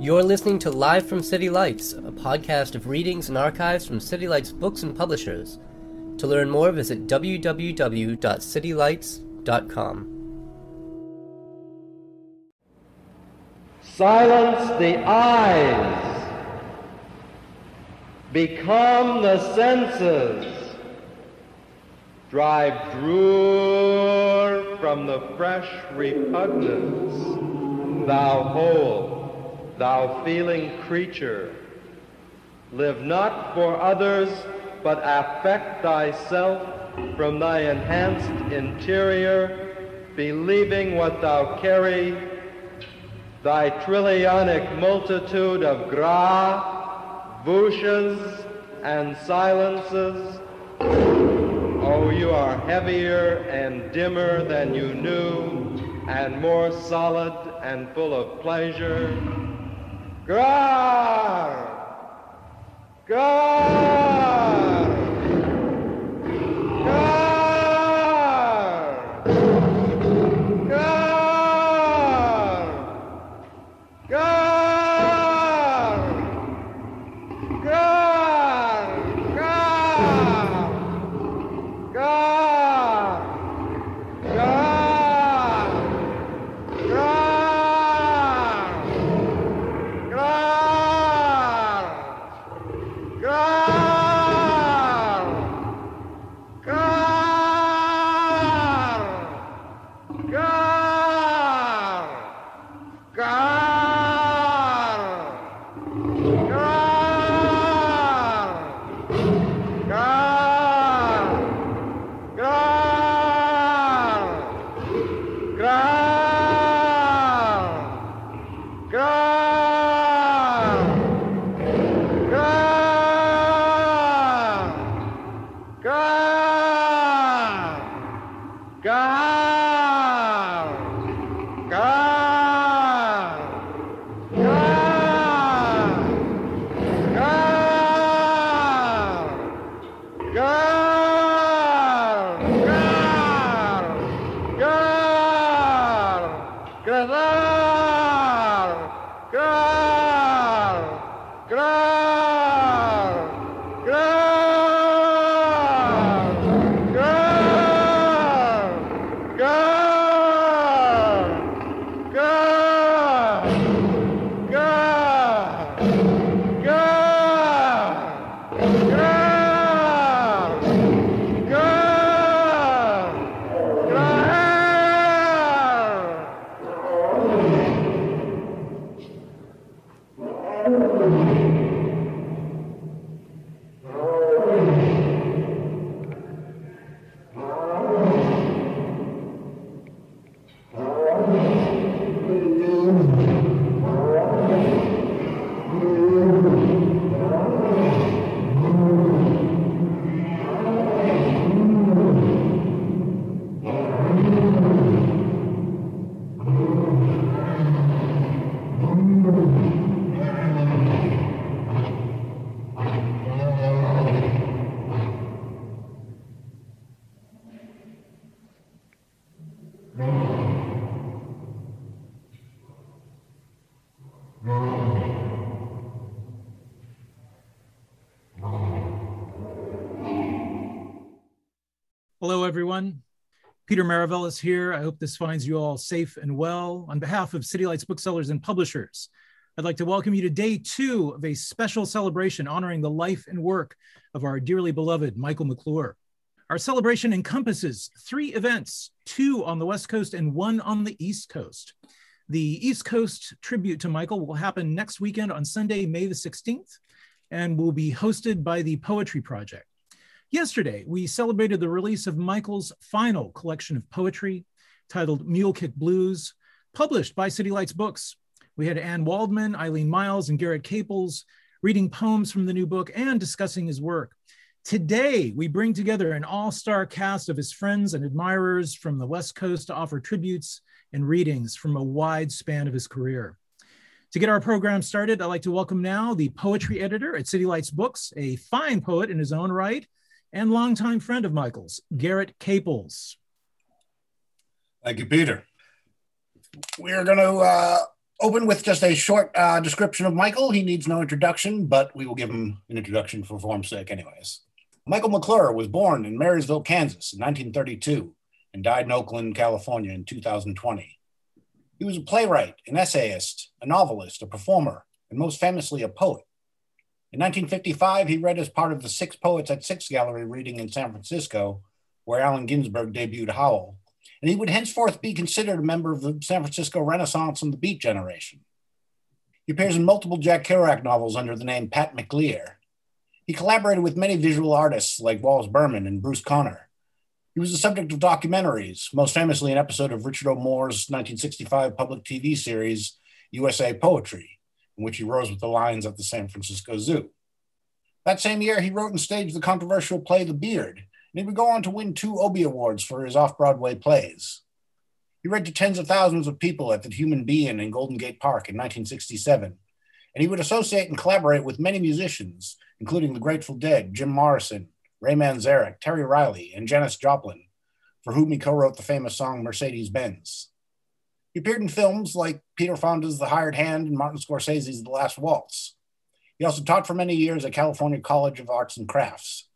You're listening to Live from City Lights, a podcast of readings and archives from City Lights books and publishers. To learn more, visit www.citylights.com. Silence the eyes. Become the senses. Drive drool from the fresh repugnance. Thou whole, thou feeling creature. Live not for others, but affect thyself from thy enhanced interior, believing what thou carry thy trillionic multitude of gra, vushas, and silences. You are heavier and dimmer than you knew, and more solid and full of pleasure. Gra! Gra! Hello, everyone. Peter Maravelis here. I hope this finds you all safe and well. On behalf of City Lights booksellers and publishers, I'd like to welcome you to day two of a special celebration honoring the life and work of our dearly beloved Michael McClure. Our celebration encompasses three events, two on the West Coast and one on the East Coast. The East Coast tribute to Michael will happen next weekend on Sunday, May the 16th, and will be hosted by the Poetry Project. Yesterday, we celebrated the release of Michael's final collection of poetry titled Mule Kick Blues, published by City Lights Books. We had Anne Waldman, Eileen Myles, and Garrett Caples reading poems from the new book and discussing his work. Today, we bring together an all star cast of his friends and admirers from the West Coast to offer tributes and readings from a wide span of his career. To get our program started, I'd like to welcome now the poetry editor at City Lights Books, a fine poet in his own right, and longtime friend of Michael's, Garrett Caples. Thank you, Peter. We're going to uh, open with just a short uh, description of Michael. He needs no introduction, but we will give him an introduction for form's sake, anyways. Michael McClure was born in Marysville, Kansas in 1932 and died in Oakland, California in 2020. He was a playwright, an essayist, a novelist, a performer, and most famously a poet. In 1955, he read as part of the Six Poets at Six Gallery reading in San Francisco, where Allen Ginsberg debuted Howl, and he would henceforth be considered a member of the San Francisco Renaissance and the Beat generation. He appears in multiple Jack Kerouac novels under the name Pat McLear. He collaborated with many visual artists like Wallace Berman and Bruce Conner. He was the subject of documentaries, most famously an episode of Richard O. Moore's 1965 public TV series, USA Poetry, in which he rose with the lions at the San Francisco Zoo. That same year, he wrote and staged the controversial play The Beard, and he would go on to win two Obie Awards for his off Broadway plays. He read to tens of thousands of people at the Human Be-In in Golden Gate Park in 1967, and he would associate and collaborate with many musicians, including the Grateful Dead, Jim Morrison, Ray Manzarek, Terry Riley, and Janis Joplin, for whom he co wrote the famous song Mercedes Benz. He appeared in films like Peter Fonda's The Hired Hand and Martin Scorsese's The Last Waltz. He also taught for many years at California College of Arts and Crafts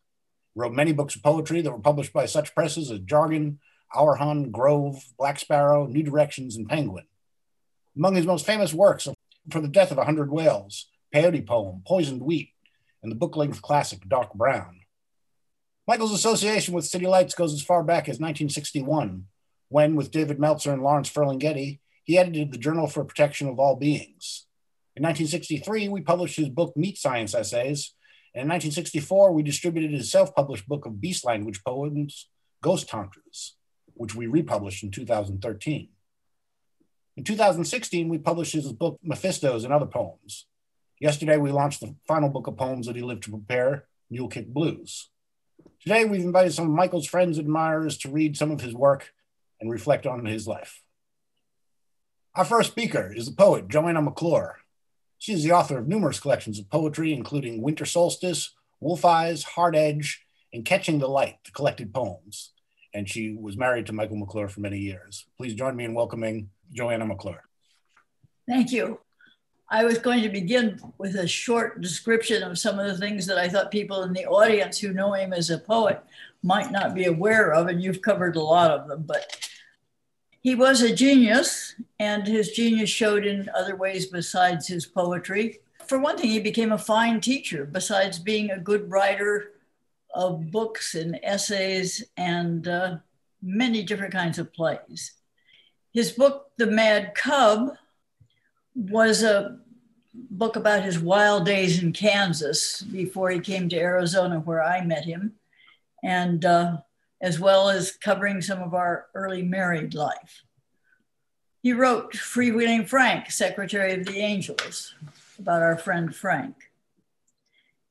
wrote many books of poetry that were published by such presses as Jargon, Auerhahn, Grove, Black Sparrow, New Directions, and Penguin. Among his most famous works are For the Death of a Hundred Whales, Peyote Poem, Poisoned Wheat, and the book length classic Dark Brown. Michael's association with City Lights goes as far back as 1961, when, with David Meltzer and Lawrence Ferlinghetti, he edited the Journal for Protection of All Beings. In 1963, we published his book Meat Science Essays, and in 1964, we distributed his self published book of beast language poems, Ghost Tantras, which we republished in 2013. In 2016, we published his book Mephistos and Other Poems. Yesterday, we launched the final book of poems that he lived to prepare, Mule Kick Blues. Today, we've invited some of Michael's friends and admirers to read some of his work and reflect on his life. Our first speaker is the poet Joanna McClure, she is the author of numerous collections of poetry, including Winter Solstice, Wolf Eyes, Hard Edge, and Catching the Light, the collected poems. And she was married to Michael McClure for many years. Please join me in welcoming Joanna McClure. Thank you. I was going to begin with a short description of some of the things that I thought people in the audience who know him as a poet might not be aware of, and you've covered a lot of them. But he was a genius, and his genius showed in other ways besides his poetry. For one thing, he became a fine teacher, besides being a good writer of books and essays and uh, many different kinds of plays. His book, The Mad Cub, was a book about his wild days in Kansas before he came to Arizona, where I met him. And uh, as well as covering some of our early married life. He wrote Freewheeling Frank, Secretary of the Angels, about our friend Frank.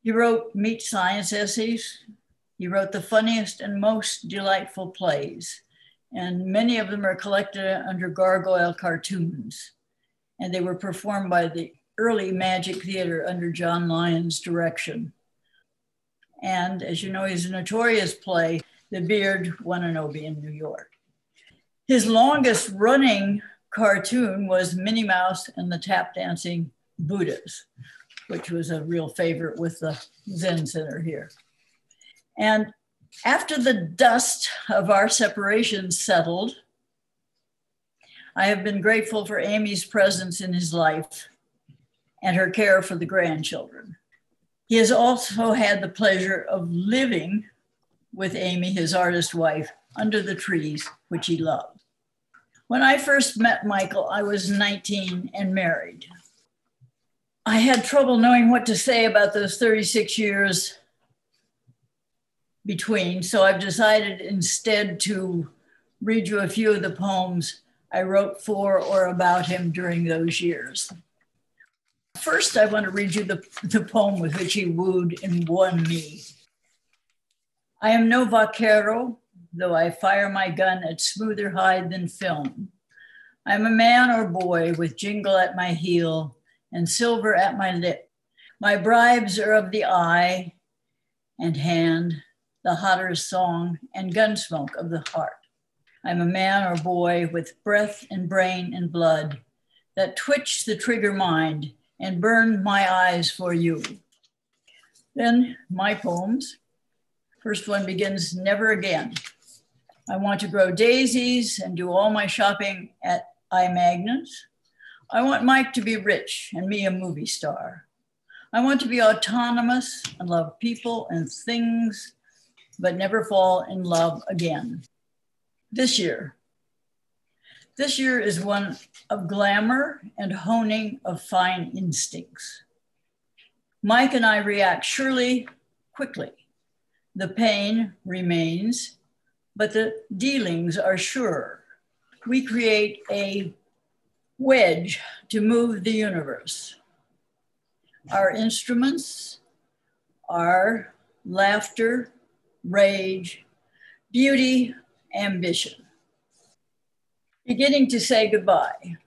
He wrote Meat Science essays. He wrote the funniest and most delightful plays, and many of them are collected under gargoyle cartoons. And they were performed by the early Magic Theater under John Lion's direction. And as you know, he's a notorious play the Beard won an Obie in New York. His longest running cartoon was Minnie Mouse and the Tap Dancing Buddhas, which was a real favorite with the Zen Center here. And after the dust of our separation settled, I have been grateful for Amy's presence in his life and her care for the grandchildren. He has also had the pleasure of living with Amy, his artist wife, under the trees, which he loved. When I first met Michael, I was 19 and married. I had trouble knowing what to say about those 36 years between, so I've decided instead to read you a few of the poems I wrote for or about him during those years. First, I want to read you the, the poem with which he wooed and won me. I am no vaquero, though I fire my gun at smoother hide than film. I am a man or boy with jingle at my heel and silver at my lip. My bribes are of the eye and hand, the hotter song and gunsmoke of the heart. I'm a man or boy with breath and brain and blood that twitch the trigger mind and burn my eyes for you. Then my poems. First one begins Never Again. I want to grow daisies and do all my shopping at I. Magnin. I want Mike to be rich and me a movie star. I want to be autonomous and love people and things, but never fall in love again. This year, this year is one of glamour and honing of fine instincts. Mike and I react surely, quickly. The pain remains, but the dealings are sure. We create a wedge to move the universe. Our instruments are laughter, rage, beauty, ambition. Beginning to say goodbye.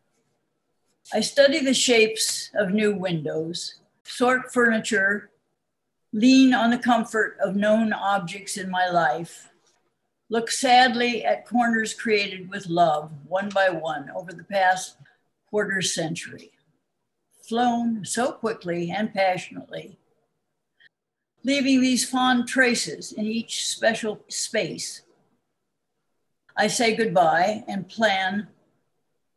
I study the shapes of new windows, sort furniture, lean on the comfort of known objects in my life, look sadly at corners created with love, one by one, over the past quarter century, flown so quickly and passionately, leaving these fond traces in each special space. I say goodbye and plan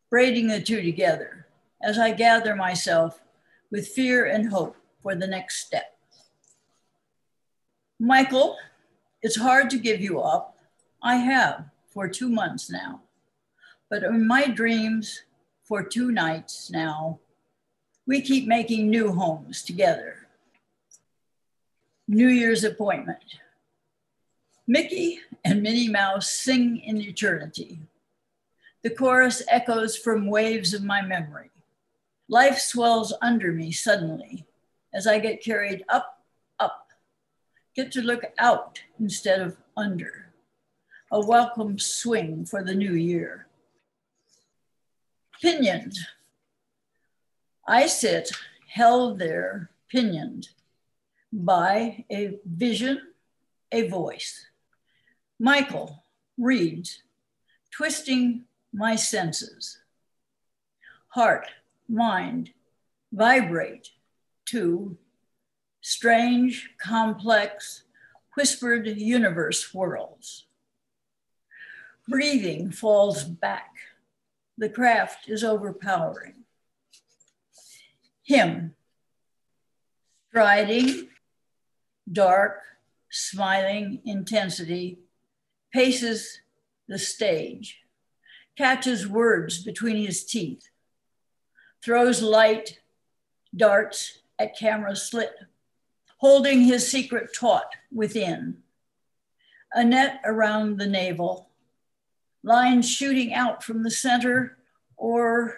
braiding the two together as I gather myself with fear and hope for the next step. Michael, it's hard to give you up. I have for two months now. But in my dreams, for two nights now, we keep making new homes together. New Year's appointment. Mickey and Minnie Mouse sing in eternity. The chorus echoes from waves of my memory. Life swells under me suddenly as I get carried up, get to look out instead of under. A welcome swing for the new year pinioned. I sit held there, pinioned by a vision, a voice. Michael reads, twisting my senses. Heart, mind, vibrate to strange, complex, whispered universe worlds. Breathing falls back the craft is overpowering. Him, striding, dark, smiling intensity, paces the stage, catches words between his teeth, throws light darts at camera slit, holding his secret taut within. A net around the navel, lines shooting out from the center or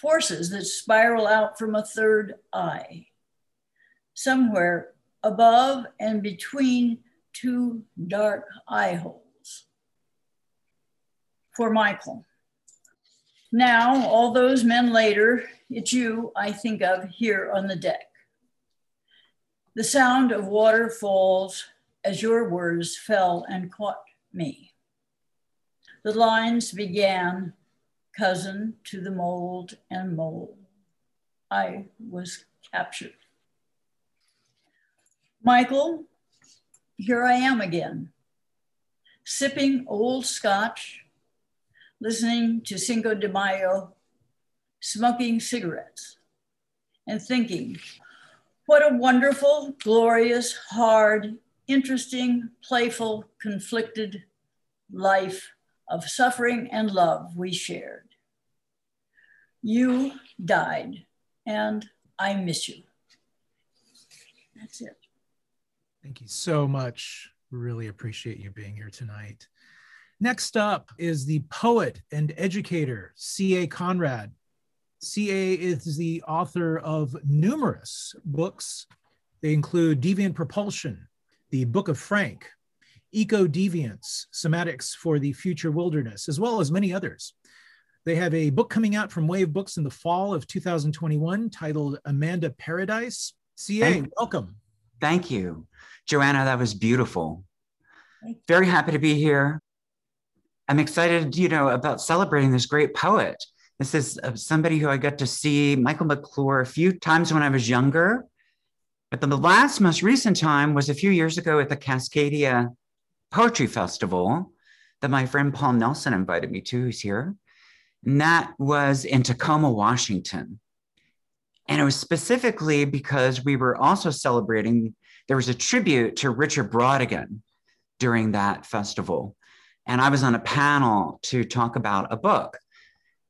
forces that spiral out from a third eye. Somewhere above and between two dark eye holes. For Michael. Now, all those men later, it's you I think of here on the deck. The sound of waterfalls as your words fell and caught me. The lines began, cousin to the mold and mold. I was captured. Michael, here I am again, sipping old scotch, listening to Cinco de Mayo, smoking cigarettes, and thinking, what a wonderful, glorious, hard, interesting, playful, conflicted life of suffering and love we shared. You died, and I miss you. That's it. Thank you so much. Really appreciate you being here tonight. Next up is the poet and educator, C.A. Conrad. C.A. is the author of numerous books. They include Deviant Propulsion, The Book of Frank, Eco Deviance, Somatics for the Future Wilderness, as well as many others. They have a book coming out from Wave Books in the fall of 2021 titled Amanda Paradise. CA, Thank, welcome. Thank you. Joanna, that was beautiful. Very happy to be here. I'm excited, you know, about celebrating this great poet. This is uh, somebody who I got to see, Michael McClure, a few times when I was younger. But the last, most recent time was a few years ago at the Cascadia Poetry Festival that my friend Paul Nelson invited me to, who's here. And that was in Tacoma, Washington. And it was specifically because we were also celebrating, there was a tribute to Richard Brautigan during that festival. And I was on a panel to talk about a book.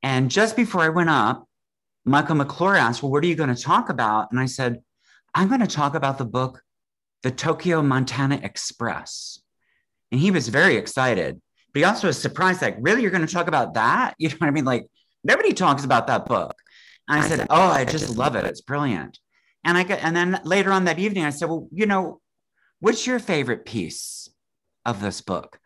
And just before I went up, Michael McClure asked, Well, what are you going to talk about? And I said, I'm going to talk about the book, The Tokyo Montana Express. And he was very excited, but he also was surprised, like, really, you're going to talk about that? You know what I mean? Like, nobody talks about that book. And I said, Oh, I just love it. It's brilliant. And I got, and then later on that evening, I said, Well, you know, what's your favorite piece of this book?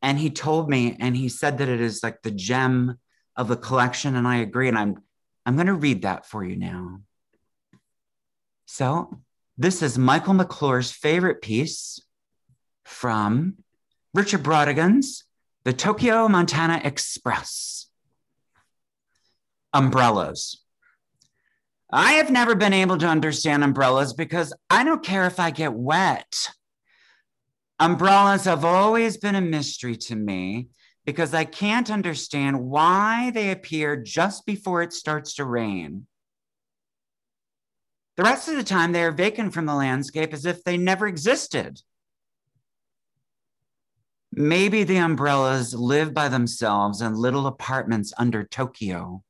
And he told me, and he said that it is like the gem of the collection. And I agree. And I'm I'm going to read that for you now. So this is Michael McClure's favorite piece from Richard Brautigan's The Tokyo Montana Express. Umbrellas. I have never been able to understand umbrellas because I don't care if I get wet. Umbrellas have always been a mystery to me because I can't understand why they appear just before it starts to rain. The rest of the time, they are vacant from the landscape as if they never existed. Maybe the umbrellas live by themselves in little apartments under Tokyo.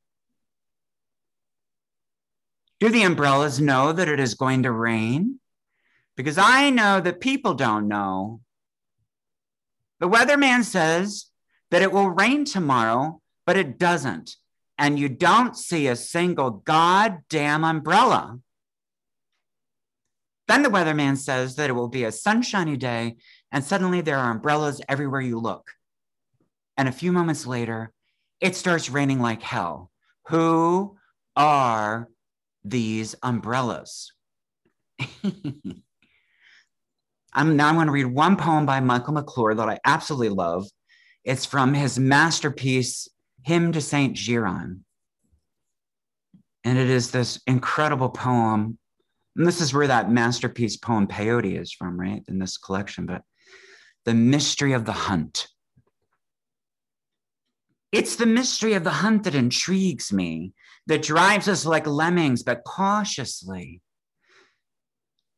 Do the umbrellas know that it is going to rain? Because I know that people don't know. The weatherman says that it will rain tomorrow, but it doesn't. And you don't see a single goddamn umbrella. Then the weatherman says that it will be a sunshiny day, and suddenly there are umbrellas everywhere you look. And a few moments later, it starts raining like hell. Who are these umbrellas. I'm now going to read one poem by Michael McClure that I absolutely love. It's from his masterpiece, Hymn to Saint Geryon. And it is this incredible poem. And this is where that masterpiece poem Peyote is from, right? In this collection, but the mystery of the hunt. It's the mystery of the hunt that intrigues me that drives us like lemmings, but cautiously.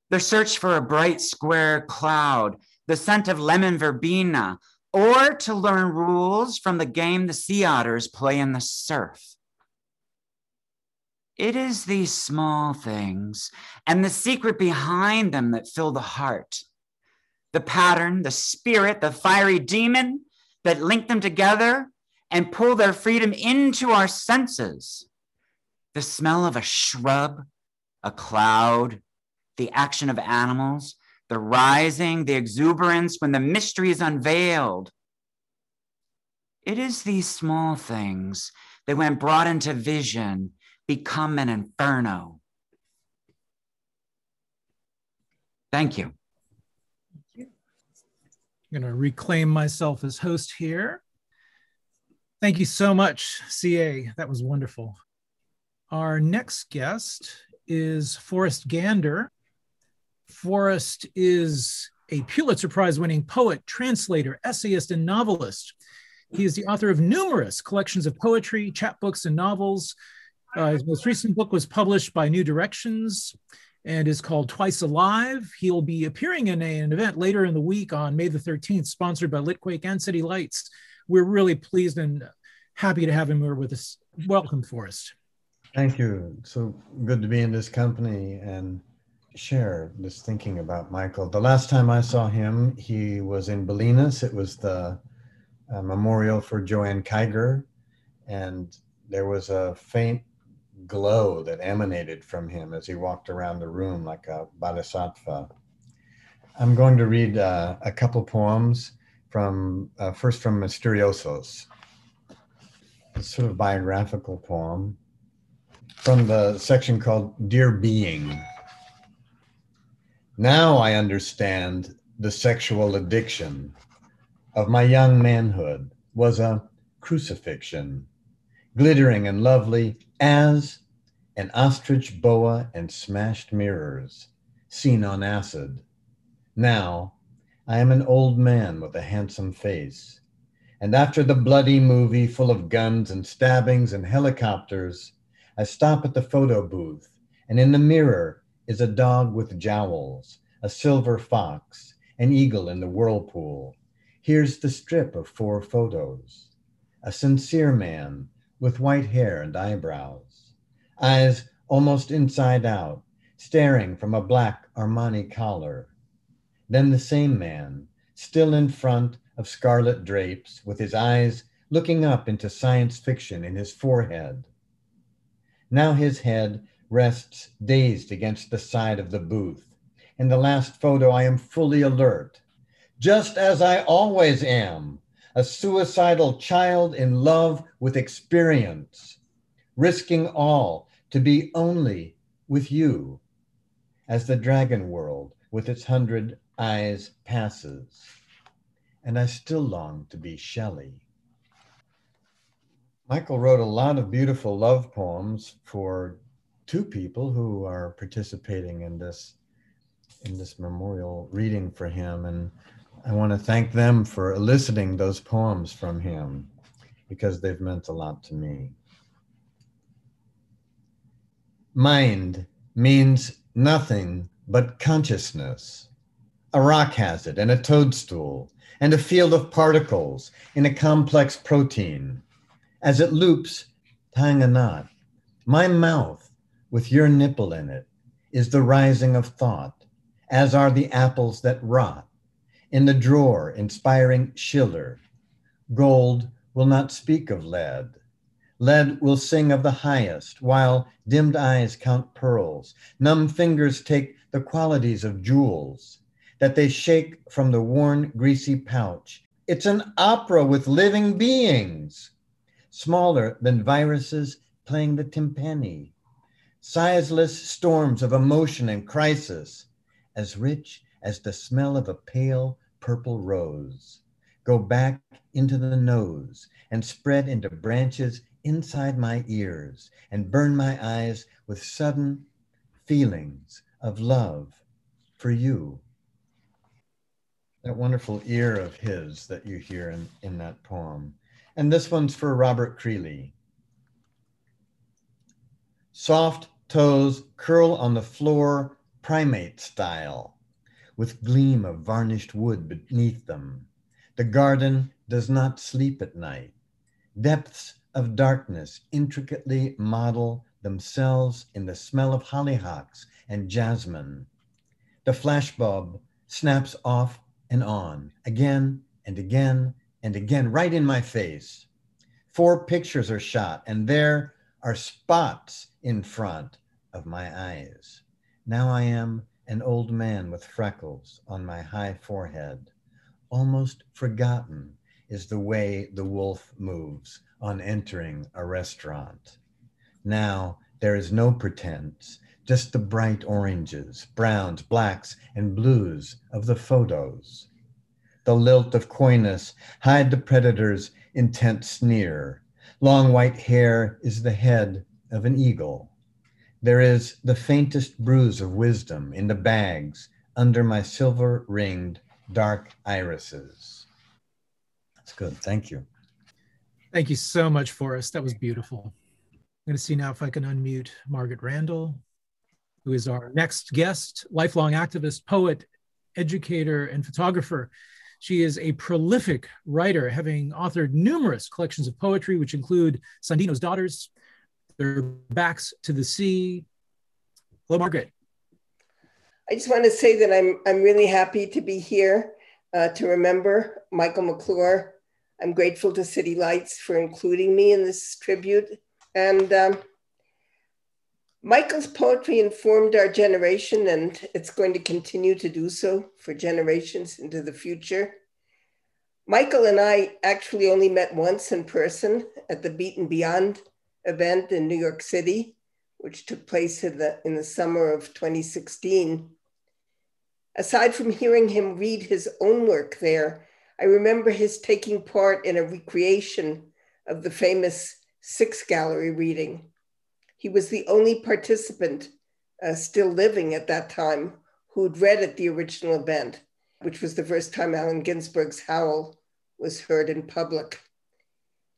The search for a bright square cloud, the scent of lemon verbena, or to learn rules from the game the sea otters play in the surf. It is these small things and the secret behind them that fill the heart. The pattern, the spirit, the fiery demon that link them together and pull their freedom into our senses the smell of a shrub, a cloud, the action of animals, the rising, the exuberance when the mystery is unveiled. It is these small things that, when brought into vision, become an inferno. Thank you. I'm going to reclaim myself as host here. Thank you so much, CA. That was wonderful. Our next guest is Forrest Gander. Forrest is a Pulitzer Prize winning poet, translator, essayist, and novelist. He is the author of numerous collections of poetry, chapbooks, and novels. Uh, his most recent book was published by New Directions and is called Twice Alive. He'll be appearing in a, an event later in the week on May the 13th, sponsored by Litquake and City Lights. We're really pleased and happy to have him here with us. Welcome, Forrest. Thank you. So good to be in this company and share this thinking about Michael. The last time I saw him, he was in Bolinas. It was the uh, memorial for Joanne Kyger, and there was a faint glow that emanated from him as he walked around the room like a bodhisattva. I'm going to read uh, a couple poems from uh, first from Mysteriosos. It's sort of biographical poem from the section called Dear Being. Now I understand the sexual addiction of my young manhood was a crucifixion, glittering and lovely as an ostrich boa and smashed mirrors seen on acid. Now, I am an old man with a handsome face. And after the bloody movie full of guns and stabbings and helicopters, I stop at the photo booth, and in the mirror is a dog with jowls, a silver fox, an eagle in the whirlpool. Here's the strip of four photos. A sincere man with white hair and eyebrows, eyes almost inside out, staring from a black Armani collar. Then the same man, still in front of scarlet drapes, with his eyes looking up into science fiction in his forehead. Now his head rests dazed against the side of the booth. In the last photo, I am fully alert, just as I always am, a suicidal child in love with experience, risking all to be only with you as the dragon world with its hundred eyes passes. And I still long to be Shelley. Michael wrote a lot of beautiful love poems for two people who are participating in this in this memorial reading for him and I want to thank them for eliciting those poems from him because they've meant a lot to me. Mind means nothing but consciousness. A rock has it, and a toadstool, and a field of particles in a complex protein. As it loops, tying a knot, my mouth with your nipple in it is the rising of thought, as are the apples that rot in the drawer, inspiring Schiller. Gold will not speak of lead. Lead will sing of the highest, while dimmed eyes count pearls. Numb fingers take the qualities of jewels that they shake from the worn, greasy pouch. It's an opera with living beings, smaller than viruses playing the timpani, sizeless storms of emotion and crisis, as rich as the smell of a pale purple rose. Go back into the nose and spread into branches inside my ears and burn my eyes with sudden feelings of love for you that wonderful ear of his that you hear in, in that poem. And this one's for Robert Creeley. Soft toes curl on the floor, primate style, with gleam of varnished wood beneath them. The garden does not sleep at night. Depths of darkness intricately model themselves in the smell of hollyhocks and jasmine. The flashbulb snaps off and on, again and again and again, right in my face. Four pictures are shot, and there are spots in front of my eyes. Now I am an old man with freckles on my high forehead. Almost forgotten is the way the wolf moves on entering a restaurant. Now there is no pretense, just the bright oranges, browns, blacks, and blues of the photos. The lilt of coyness hide the predator's intent sneer. Long white hair is the head of an eagle. There is the faintest bruise of wisdom in the bags under my silver ringed dark irises. That's good. Thank you. Thank you so much, Forrest. That was beautiful. I'm going to see now if I can unmute Margaret Randall who is our next guest, lifelong activist, poet, educator, and photographer. She is a prolific writer, having authored numerous collections of poetry, which include Sandino's Daughters, Their Backs to the Sea. Hello, Margaret. I just want to say that I'm, I'm really happy to be here uh, to remember Michael McClure. I'm grateful to City Lights for including me in this tribute. And um, Michael's poetry informed our generation, and it's going to continue to do so for generations into the future. Michael and I actually only met once in person at the Beat and Beyond event in New York City, which took place in the, in the summer of 2016. Aside from hearing him read his own work there, I remember his taking part in a recreation of the famous Six Gallery reading. He was the only participant uh, still living at that time who'd read at the original event, which was the first time Allen Ginsberg's Howl was heard in public.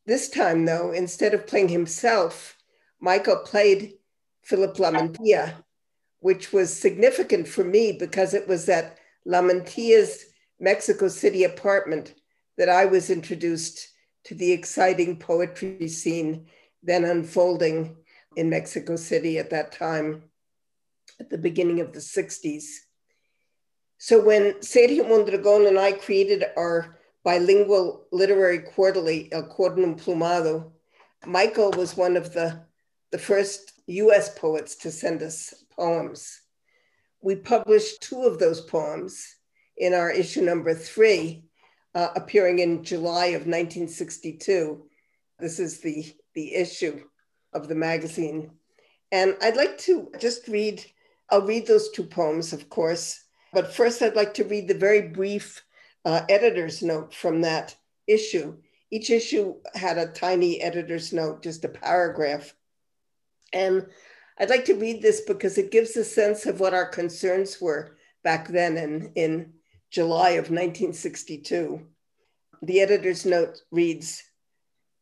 This time, though, instead of playing himself, Michael played Philip Lamantia, which was significant for me because it was at Lamantia's Mexico City apartment that I was introduced to the exciting poetry scene then unfolding in Mexico City at that time, at the beginning of the 60s. So when Sergio Mondragon and I created our bilingual literary quarterly, El Corno Emplumado, Michael was one of the, the first US poets to send us poems. We published two of those poems in our issue number three, uh, appearing in July of 1962. This is the, the issue of the magazine. And I'd like to just read, I'll read those two poems, of course, but first I'd like to read the very brief uh, editor's note from that issue. Each issue had a tiny editor's note, just a paragraph. And I'd like to read this because it gives a sense of what our concerns were back then in, in July of 1962. The editor's note reads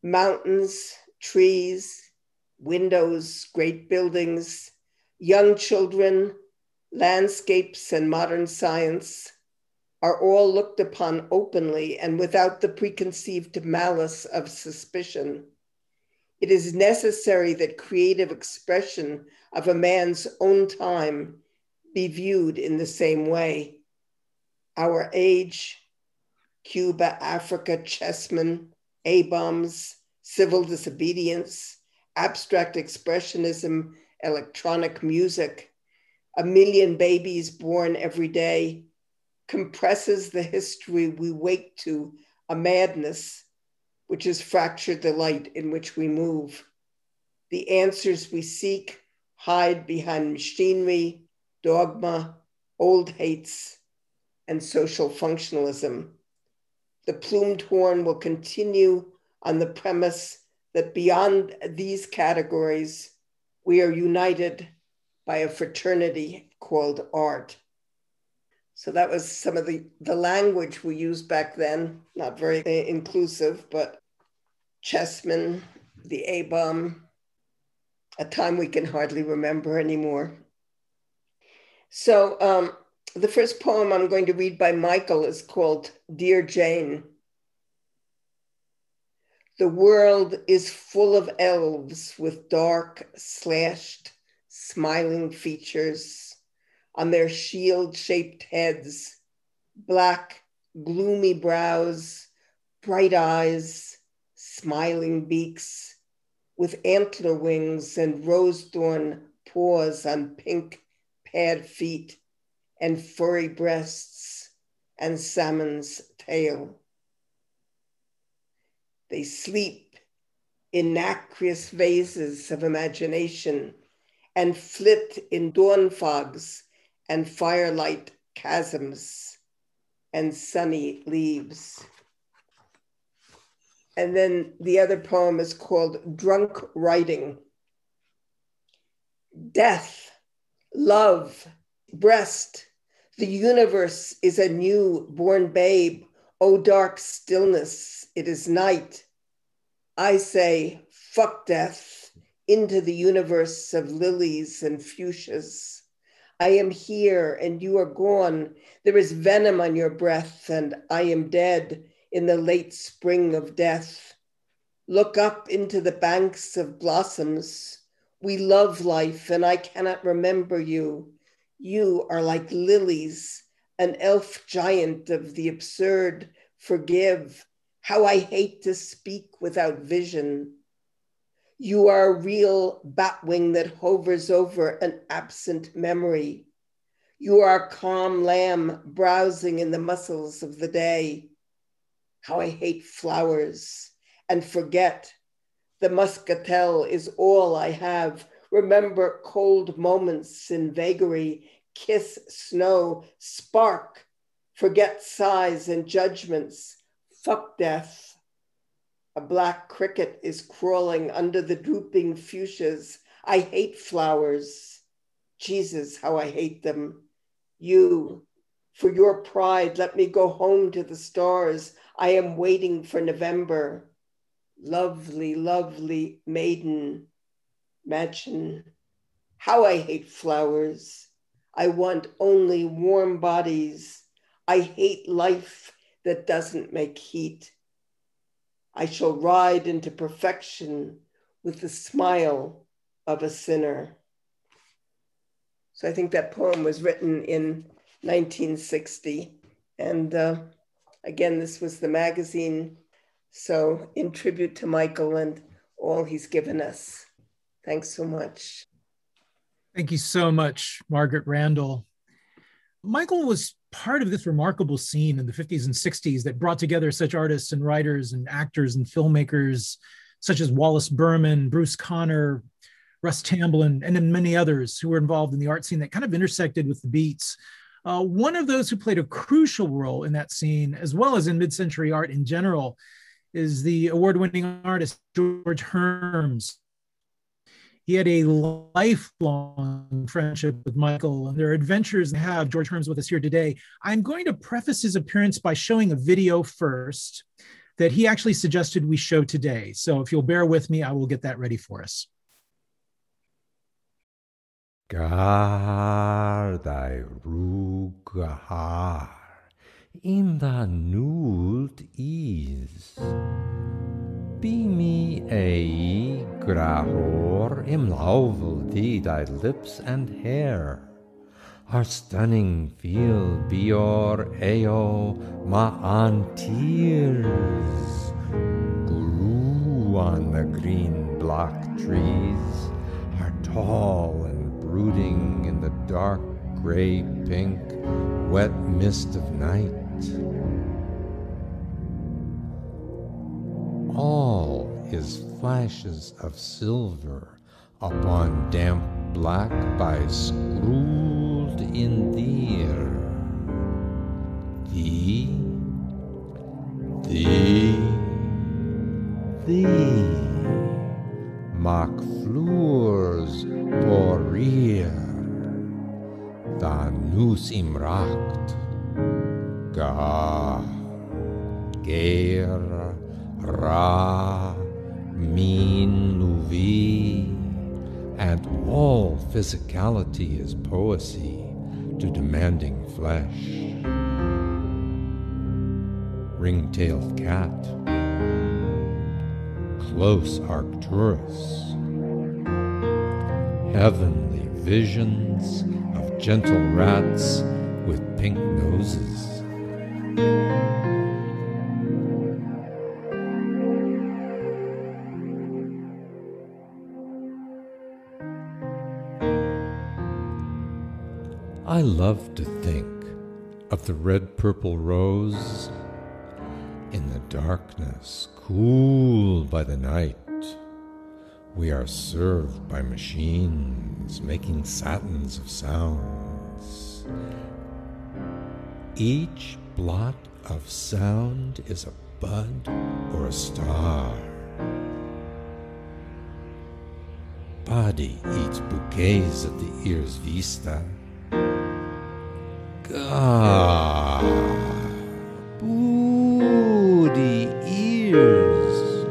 Mountains, trees, windows, great buildings, young children, landscapes, and modern science are all looked upon openly and without the preconceived malice of suspicion. It is necessary that creative expression of a man's own time be viewed in the same way. Our age, Cuba, Africa, chessmen, A bombs, civil disobedience, abstract expressionism, electronic music, a million babies born every day, compresses the history we wake to a madness which has fractured the light in which we move. The answers we seek hide behind machinery, dogma, old hates, and social functionalism. The plumed horn will continue on the premise that beyond these categories, we are united by a fraternity called art. So that was some of the, the language we used back then, not very inclusive, but chessmen, the A bomb, a time we can hardly remember anymore. So um, the first poem I'm going to read by Michael is called Dear Jane. The world is full of elves with dark, slashed, smiling features on their shield shaped heads, black, gloomy brows, bright eyes, smiling beaks, with antler wings and rose thorn paws on pink pad feet, and furry breasts, and salmon's tail. They sleep in nacreous vases of imagination and flit in dawn fogs and firelight chasms and sunny leaves. And then the other poem is called Drunk Writing. Death, love, breast, the universe is a new born babe. O dark stillness, it is night. I say, fuck death into the universe of lilies and fuchsias. I am here and you are gone. There is venom on your breath, and I am dead in the late spring of death. Look up into the banks of blossoms. We love life, and I cannot remember you. You are like lilies, an elf giant of the absurd. Forgive how I hate to speak without vision. You are a real batwing that hovers over an absent memory. You are a calm lamb browsing in the muscles of the day. How I hate flowers and forget. The muscatel is all I have. Remember cold moments in vagary, kiss snow, spark, forget sighs and judgments, Fuck death. A black cricket is crawling under the drooping fuchsias. I hate flowers. Jesus, how I hate them. You, for your pride, let me go home to the stars. I am waiting for November. Lovely, lovely maiden, Mädchen. How I hate flowers. I want only warm bodies. I hate life that doesn't make heat. I shall ride into perfection with the smile of a sinner. So I think that poem was written in 1960. And uh, again, this was the magazine. So, in tribute to Michael and all he's given us. Thanks so much. Thank you so much, Margaret Randall. Michael was part of this remarkable scene in the 50s and 60s that brought together such artists and writers and actors and filmmakers such as Wallace Berman, Bruce Conner, Russ Tamblyn, and then many others who were involved in the art scene that kind of intersected with the beats. Uh, one of those who played a crucial role in that scene, as well as in mid century art in general, is the award winning artist George Herms, he had a lifelong friendship with Michael, and their adventures have George Herms with us here today. I'm going to preface his appearance by showing a video first that he actually suggested we show today. So if you'll bear with me, I will get that ready for us. Gar thy rugahar in the nult ease. Be me a grahor im lauvel thee thy lips and hair. Our stunning feel bior eo ma an tears grew on the green block trees, are tall and brooding in the dark gray pink wet mist of night. All is flashes of silver upon damp black by scrolled in deer. Thee, thee, thee, mock floors porir, da nus im racht, gar, ger, Ra, Min, Luvi, and all physicality is poesy to demanding flesh. Ring-tailed cat, close Arcturus, heavenly visions of gentle rats with pink noses. I love to think of the red purple rose in the darkness, cooled by the night. We are served by machines making satins of sounds. Each blot of sound is a bud or a star. Body eats bouquets at the ear's vista. Ah, booty ears,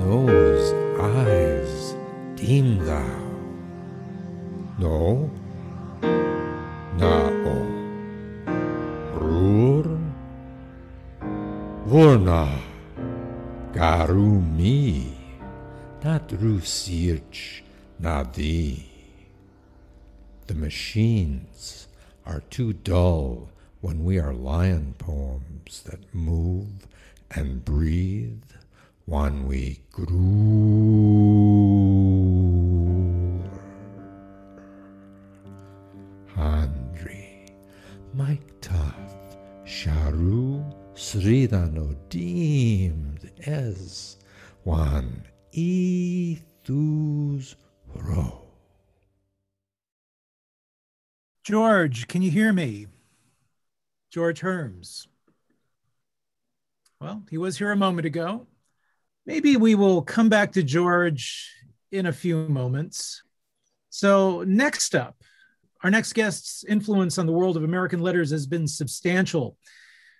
nose, eyes, deem thou. No, nao, rur, vorna, garu mi, not rusirch, nadi. The machines are too dull when we are lion poems that move and breathe when we grew. Handri, Mike Toth, Sharu, Sridano deemed as one ethus ro. George, can you hear me? George Herms. Well, he was here a moment ago. Maybe we will come back to George in a few moments. So, next up, our next guest's influence on the world of American letters has been substantial.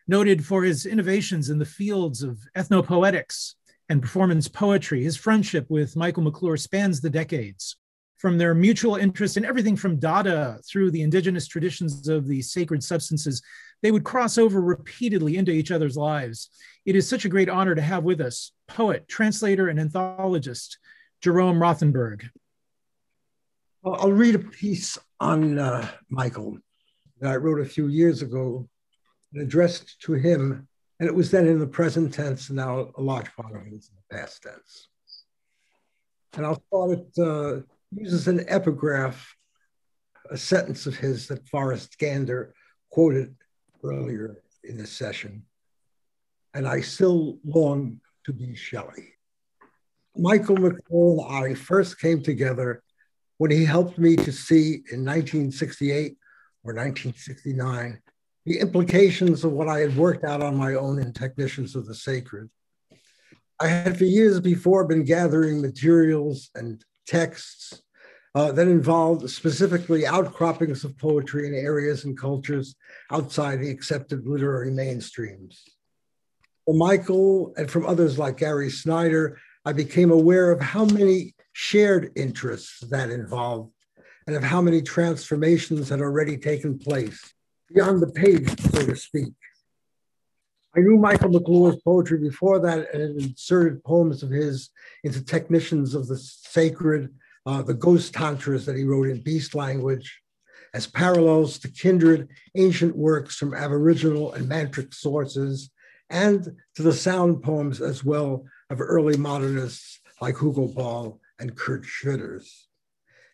Noted for his innovations in the fields of ethnopoetics and performance poetry, his friendship with Michael McClure spans the decades. From their mutual interest in everything from Dada through the indigenous traditions of the sacred substances, they would cross over repeatedly into each other's lives. It is such a great honor to have with us poet, translator, and anthologist Jerome Rothenberg. Well, I'll read a piece on uh, Michael that I wrote a few years ago and addressed to him. And it was then in the present tense, and now a large part of it is in the past tense. And I'll start it, uh, uses an epigraph, a sentence of his that Forrest Gander quoted earlier in this session. And I still long to be Shelley. Michael McClure and I first came together when he helped me to see in 1968 or 1969 the implications of what I had worked out on my own in Technicians of the Sacred. I had for years before been gathering materials and texts uh, that involved specifically outcroppings of poetry in areas and cultures outside the accepted literary mainstreams. From Michael and from others like Gary Snyder, I became aware of how many shared interests that involved and of how many transformations had already taken place beyond the page, so to speak. I knew Michael McClure's poetry before that and inserted poems of his into technicians of the sacred, uh, the ghost tantras that he wrote in beast language, as parallels to kindred ancient works from Aboriginal and mantric sources, and to the sound poems as well of early modernists like Hugo Ball and Kurt Schwitters.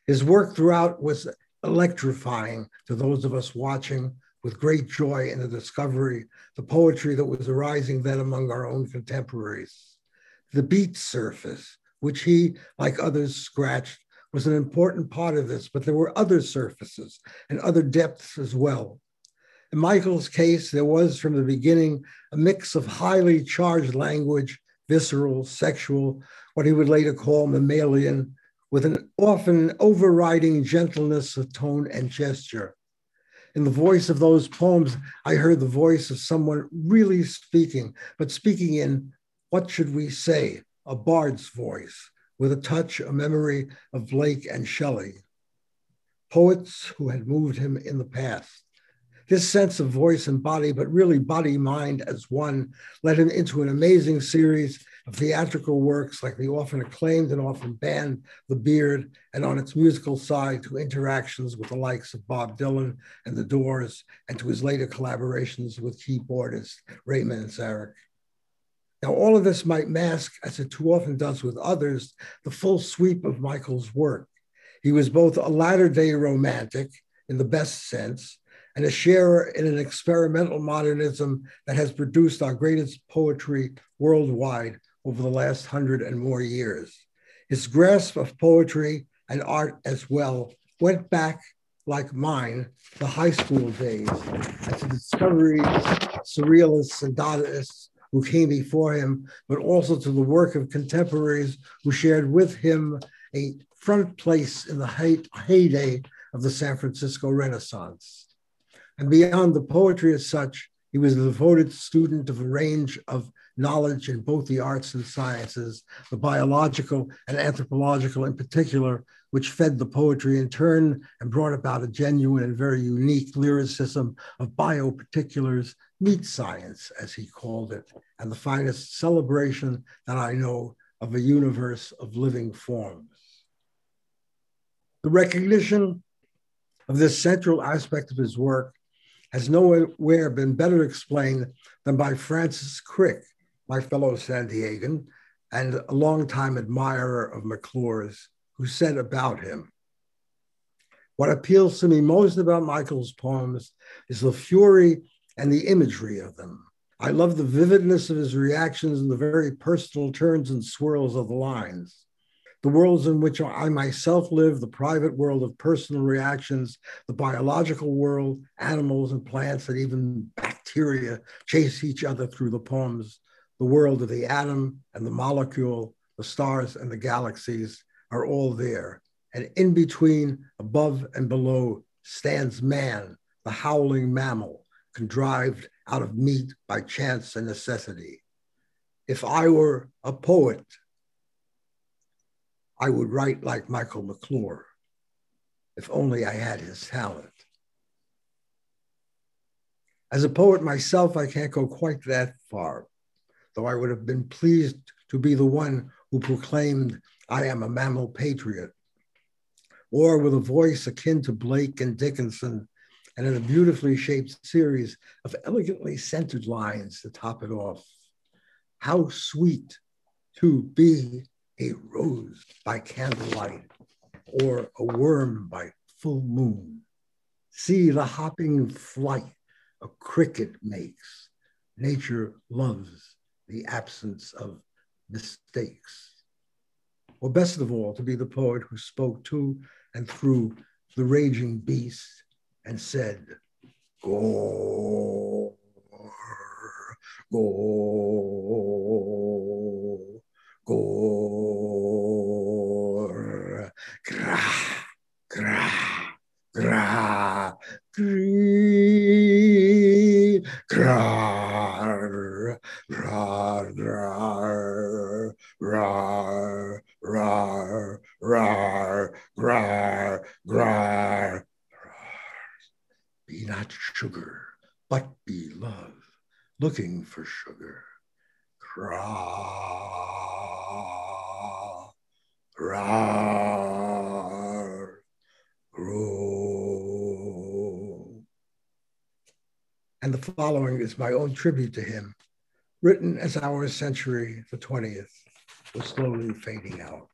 His work throughout was electrifying to those of us watching with great joy in the discovery, the poetry that was arising then among our own contemporaries. The beat surface, which he, like others, scratched, was an important part of this, but there were other surfaces and other depths as well. In Michael's case, there was from the beginning a mix of highly charged language visceral, sexual, what he would later call mammalian, with an often overriding gentleness of tone and gesture. In the voice of those poems, I heard the voice of someone really speaking, but speaking in what should we say, a bard's voice, with a touch, a memory of Blake and Shelley, poets who had moved him in the past. This sense of voice and body, but really body mind as one, led him into an amazing series of theatrical works like the often acclaimed and often banned The Beard, and on its musical side to interactions with the likes of Bob Dylan and The Doors, and to his later collaborations with keyboardist Ray Manzarek. Now, all of this might mask, as it too often does with others, the full sweep of Michael's work. He was both a latter day romantic in the best sense and a sharer in an experimental modernism that has produced our greatest poetry worldwide over the last hundred and more years. His grasp of poetry and art as well went back, like mine, the high school days, to discovery surrealists and Dadaists who came before him, but also to the work of contemporaries who shared with him a front place in the heyday of the San Francisco Renaissance. And beyond the poetry as such, he was a devoted student of a range of knowledge in both the arts and sciences, the biological and anthropological in particular, which fed the poetry in turn and brought about a genuine and very unique lyricism of bioparticulars, meat science, as he called it, and the finest celebration that I know of a universe of living forms. The recognition of this central aspect of his work has nowhere been better explained than by Francis Crick, my fellow San Diegan and a longtime admirer of McClure's, who said about him, What appeals to me most about Michael's poems is the fury and the imagery of them. I love the vividness of his reactions and the very personal turns and swirls of the lines the worlds in which I myself live, the private world of personal reactions, the biological world, animals and plants, and even bacteria chase each other through the poems, the world of the atom and the molecule, the stars and the galaxies are all there. And in between, above and below, stands man, the howling mammal, contrived out of meat by chance and necessity. If I were a poet, I would write like Michael McClure, if only I had his talent. As a poet myself, I can't go quite that far, though I would have been pleased to be the one who proclaimed, I am a mammal patriot, or with a voice akin to Blake and Dickinson, and in a beautifully shaped series of elegantly centered lines to top it off. How sweet to be a rose by candlelight, or a worm by full moon. See the hopping flight a cricket makes. Nature loves the absence of mistakes. Or best of all, to be the poet who spoke to and through the raging beast and said, Gore, gore, gore, gra, gra, gra, gree, gra. rar, rar, rar, rar, rar, rar, rar not sugar, but be love, looking for sugar. Rar, grow. And the following is my own tribute to him, written as our century, the 20th, was slowly fading out.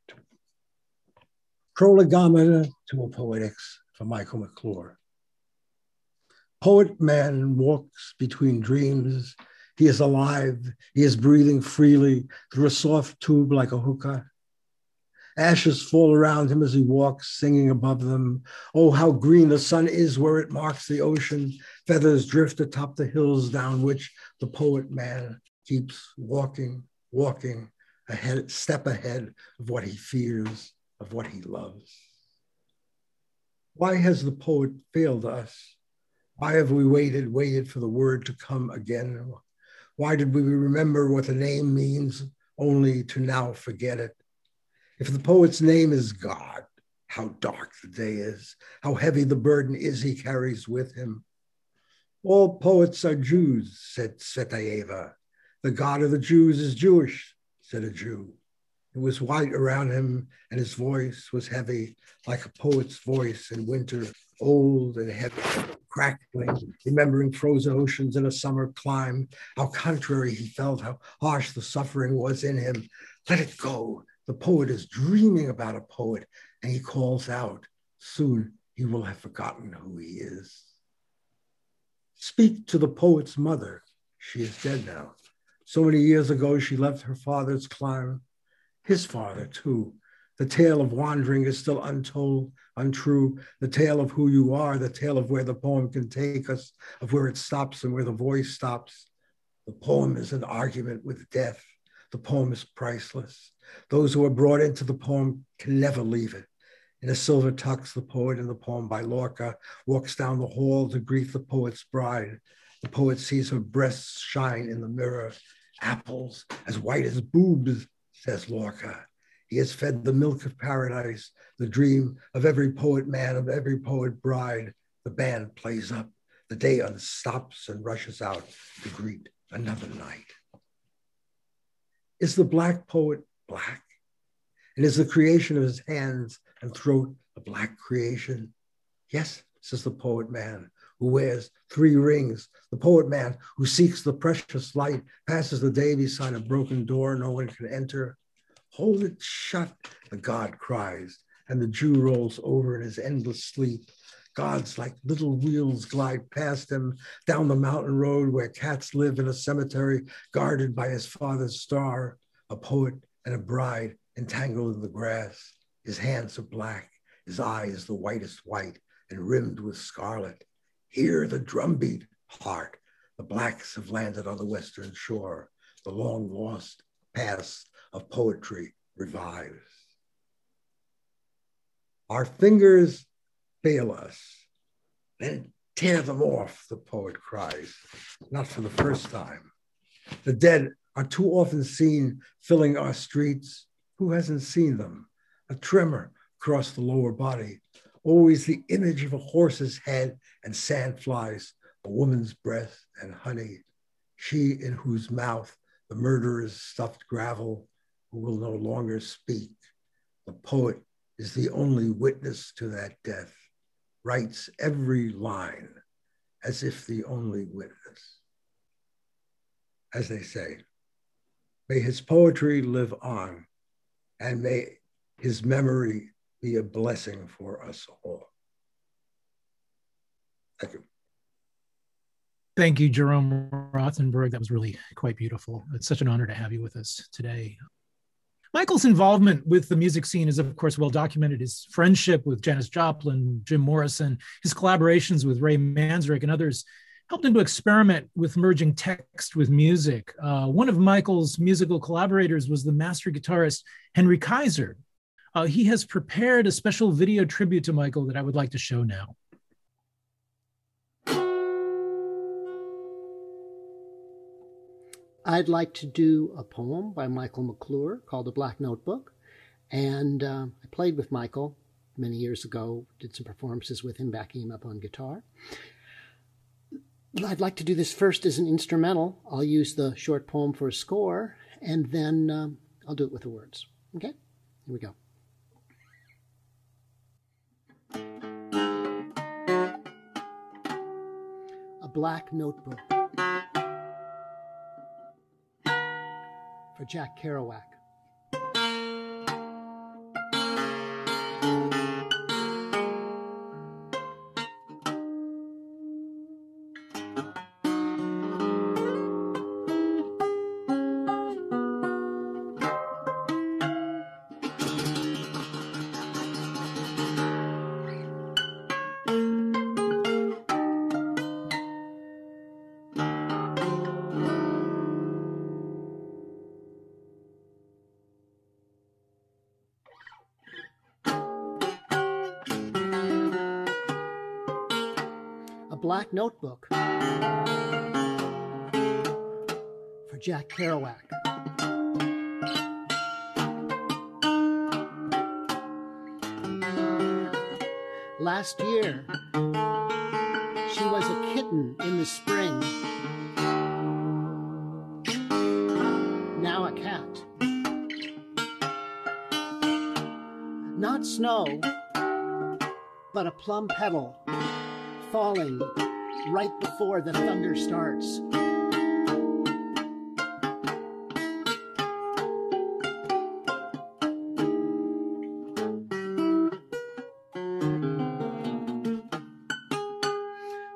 Prolegomena to a poetics for Michael McClure. Poet man walks between dreams. He is alive. He is breathing freely through a soft tube like a hookah. Ashes fall around him as he walks, singing above them. Oh, how green the sun is where it marks the ocean. Feathers drift atop the hills down which the poet man keeps walking, walking, ahead, step ahead of what he fears, of what he loves. Why has the poet failed us? Why have we waited, waited for the word to come again? Why did we remember what the name means only to now forget it? If the poet's name is God, how dark the day is, how heavy the burden is he carries with him. All poets are Jews, said Tsvetaeva. The God of the Jews is Jewish, said a Jew. It was white around him, and his voice was heavy, like a poet's voice in winter, old and heavy, crackling, remembering frozen oceans in a summer climb, how contrary he felt, how harsh the suffering was in him. Let it go. The poet is dreaming about a poet, and he calls out, Soon he will have forgotten who he is. Speak to the poet's mother. She is dead now. So many years ago, she left her father's clime his father too. The tale of wandering is still untold, untrue. The tale of who you are, the tale of where the poem can take us, of where it stops and where the voice stops. The poem is an argument with death. The poem is priceless. Those who are brought into the poem can never leave it. In a silver tux, the poet in the poem by Lorca walks down the hall to greet the poet's bride. The poet sees her breasts shine in the mirror, apples as white as boobs says Lorca. He has fed the milk of paradise, the dream of every poet man, of every poet bride. The band plays up. The day unstops and rushes out to greet another night. Is the black poet black? And is the creation of his hands and throat a black creation? Yes, says the poet man, who wears three rings, the poet man who seeks the precious light, passes the day beside a broken door no one can enter. Hold it shut, the God cries, and the Jew rolls over in his endless sleep. Gods like little wheels glide past him down the mountain road where cats live in a cemetery guarded by his father's star, a poet and a bride entangled in the grass. His hands are black, his eyes the whitest white and rimmed with scarlet. Hear the drumbeat, heart. The blacks have landed on the western shore. the long lost past of poetry revives. Our fingers fail us, then tear them off, the poet cries, not for the first time. The dead are too often seen filling our streets. Who hasn't seen them? A tremor across the lower body, always the image of a horse's head and sandflies, a woman's breath and honey, she in whose mouth the murderer's stuffed gravel, who will no longer speak. The poet is the only witness to that death, writes every line as if the only witness. As they say, may his poetry live on and may his memory be a blessing for us all. Thank you. Thank you, Jerome Rothenberg. That was really quite beautiful. It's such an honor to have you with us today. Michael's involvement with the music scene is, of course, well documented. His friendship with Janis Joplin, Jim Morrison, his collaborations with Ray Manzarek and others helped him to experiment with merging text with music. Uh, one of Michael's musical collaborators was the master guitarist Henry Kaiser, uh, he has prepared a special video tribute to Michael that I would like to show now. I'd like to do a poem by Michael McClure called The Black Notebook. And uh, I played with Michael many years ago, did some performances with him, backing him up on guitar. I'd like to do this first as an instrumental. I'll use the short poem for a score, and then um, I'll do it with the words. Okay? Here we go. Black notebook for Jack Kerouac. Notebook for Jack Kerouac. Last year, she was a kitten in the spring. Now a cat. Not snow, but a plum petal falling right before the thunder starts.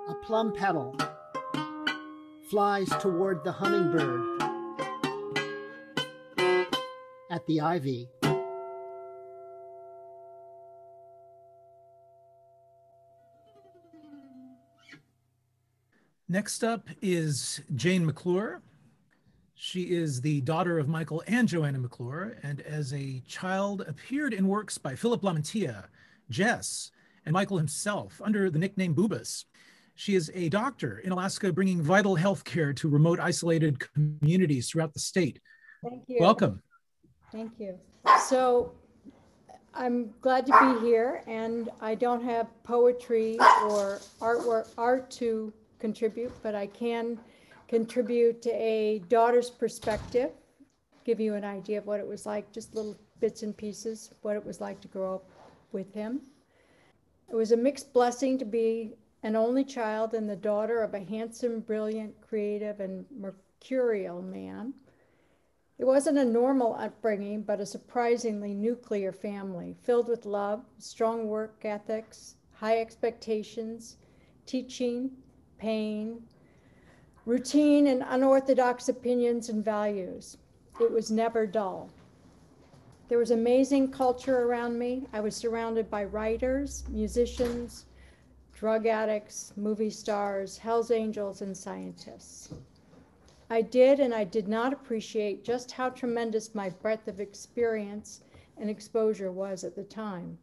A plum petal flies toward the hummingbird at the ivy. Next up is Jane McClure. She is the daughter of Michael and Joanna McClure, and as a child appeared in works by Philip Lamantia, Jess, and Michael himself under the nickname Boobas. She is a doctor in Alaska bringing vital health care to remote isolated communities throughout the state. Thank you. Welcome. Thank you. So I'm glad to be here and I don't have poetry or artwork art to contribute, but I can contribute a daughter's perspective, give you an idea of what it was like, just little bits and pieces, what it was like to grow up with him. It was a mixed blessing to be an only child and the daughter of a handsome, brilliant, creative, and mercurial man. It wasn't a normal upbringing, but a surprisingly nuclear family filled with love, strong work ethics, high expectations, teaching, pain, routine and unorthodox opinions and values. It was never dull. There was amazing culture around me. I was surrounded by writers, musicians, drug addicts, movie stars, Hells Angels, and scientists. I did and I did not appreciate just how tremendous my breadth of experience and exposure was at the time.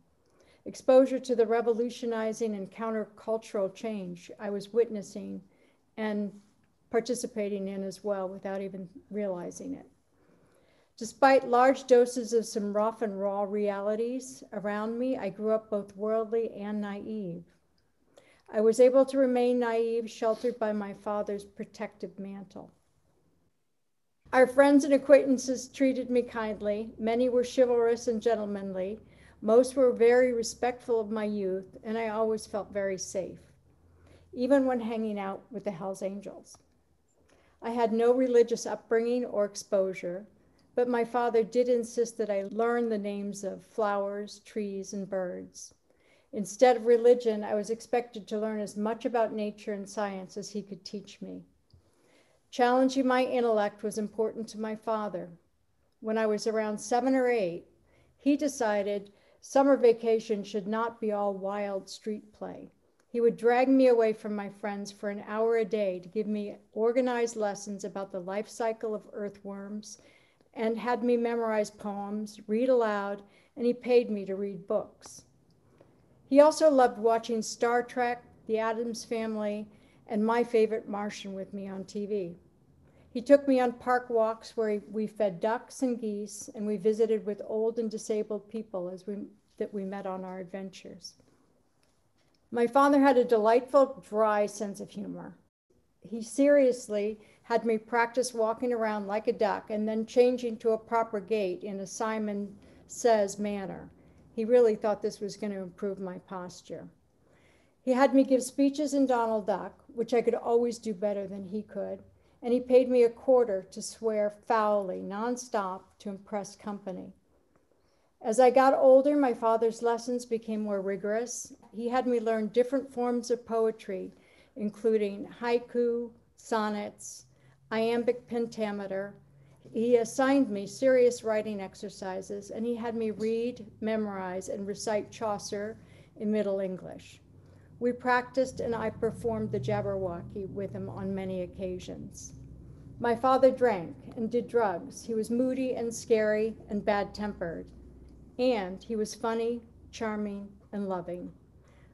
Exposure to the revolutionizing and countercultural change I was witnessing and participating in as well without even realizing it. Despite large doses of some rough and raw realities around me, I grew up both worldly and naive. I was able to remain naive, sheltered by my father's protective mantle. Our friends and acquaintances treated me kindly. Many were chivalrous and gentlemanly. Most were very respectful of my youth, and I always felt very safe, even when hanging out with the Hells Angels. I had no religious upbringing or exposure, but my father did insist that I learn the names of flowers, trees, and birds. Instead of religion, I was expected to learn as much about nature and science as he could teach me. Challenging my intellect was important to my father. When I was around seven or eight, he decided summer vacation should not be all wild street play. He would drag me away from my friends for an hour a day to give me organized lessons about the life cycle of earthworms and had me memorize poems, read aloud, and he paid me to read books. He also loved watching Star Trek, The Addams Family, and my favorite Martian with me on TV. He took me on park walks where we fed ducks and geese, and we visited with old and disabled people as we, that we met on our adventures. My father had a delightful, dry sense of humor. He seriously had me practice walking around like a duck and then changing to a proper gait in a Simon Says manner. He really thought this was going to improve my posture. He had me give speeches in Donald Duck, which I could always do better than he could, and he paid me a quarter to swear foully, nonstop, to impress company. As I got older, my father's lessons became more rigorous. He had me learn different forms of poetry, including haiku, sonnets, iambic pentameter, he assigned me serious writing exercises, and he had me read, memorize, and recite Chaucer in Middle English. We practiced, and I performed the Jabberwocky with him on many occasions. My father drank and did drugs. He was moody and scary and bad tempered. And he was funny, charming, and loving.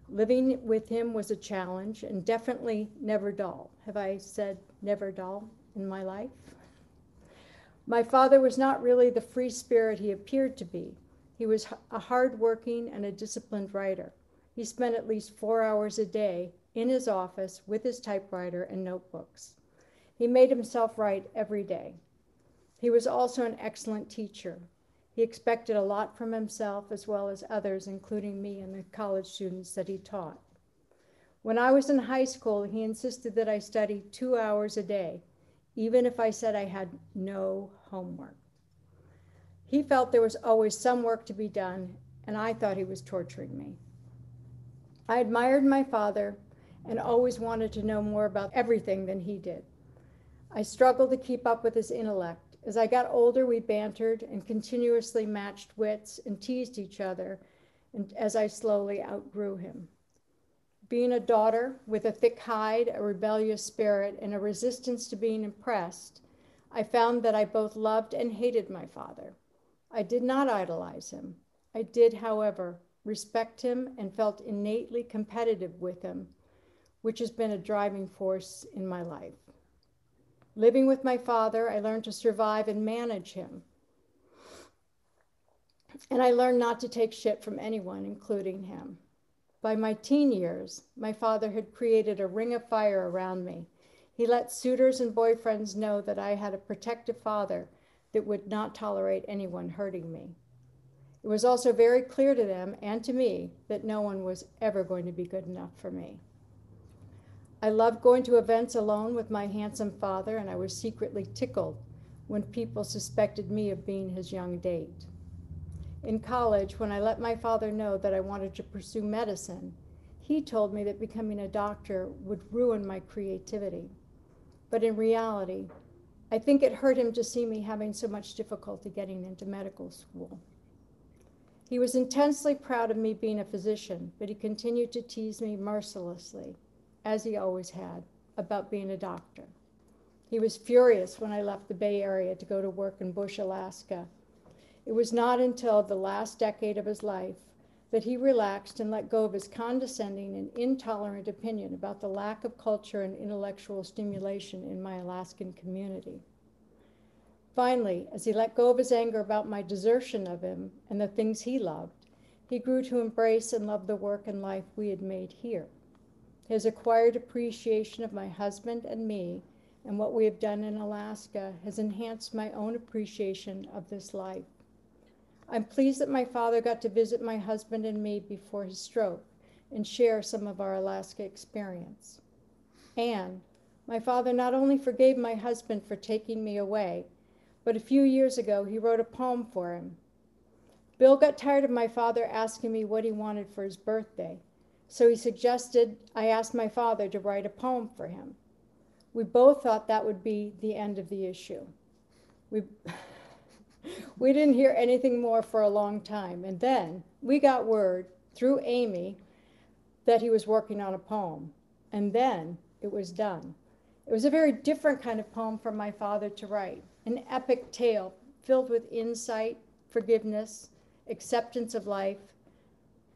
Living with him was a challenge and definitely never dull. Have I said never dull in my life? My father was not really the free spirit he appeared to be. He was a hard-working and a disciplined writer. He spent at least four hours a day in his office with his typewriter and notebooks. He made himself write every day. He was also an excellent teacher. He expected a lot from himself as well as others, including me and the college students that he taught. When I was in high school, he insisted that I study two hours a day even if I said I had no homework. He felt there was always some work to be done, and I thought he was torturing me. I admired my father and always wanted to know more about everything than he did. I struggled to keep up with his intellect. As I got older, we bantered and continuously matched wits and teased each other and as I slowly outgrew him. Being a daughter with a thick hide, a rebellious spirit, and a resistance to being impressed, I found that I both loved and hated my father. I did not idolize him. I did, however, respect him and felt innately competitive with him, which has been a driving force in my life. Living with my father, I learned to survive and manage him. And I learned not to take shit from anyone, including him. By my teen years, my father had created a ring of fire around me. He let suitors and boyfriends know that I had a protective father that would not tolerate anyone hurting me. It was also very clear to them and to me that no one was ever going to be good enough for me. I loved going to events alone with my handsome father, and I was secretly tickled when people suspected me of being his young date. In college, when I let my father know that I wanted to pursue medicine, he told me that becoming a doctor would ruin my creativity. But in reality, I think it hurt him to see me having so much difficulty getting into medical school. He was intensely proud of me being a physician, but he continued to tease me mercilessly, as he always had, about being a doctor. He was furious when I left the Bay Area to go to work in Bush, Alaska. It was not until the last decade of his life that he relaxed and let go of his condescending and intolerant opinion about the lack of culture and intellectual stimulation in my Alaskan community. Finally, as he let go of his anger about my desertion of him and the things he loved, he grew to embrace and love the work and life we had made here. His acquired appreciation of my husband and me and what we have done in Alaska has enhanced my own appreciation of this life. I'm pleased that my father got to visit my husband and me before his stroke and share some of our Alaska experience. And my father not only forgave my husband for taking me away, but a few years ago he wrote a poem for him. Bill got tired of my father asking me what he wanted for his birthday, so he suggested I ask my father to write a poem for him. We both thought that would be the end of the issue. We we didn't hear anything more for a long time. And then we got word through Amy that he was working on a poem. And then it was done. It was a very different kind of poem for my father to write an epic tale filled with insight, forgiveness, acceptance of life,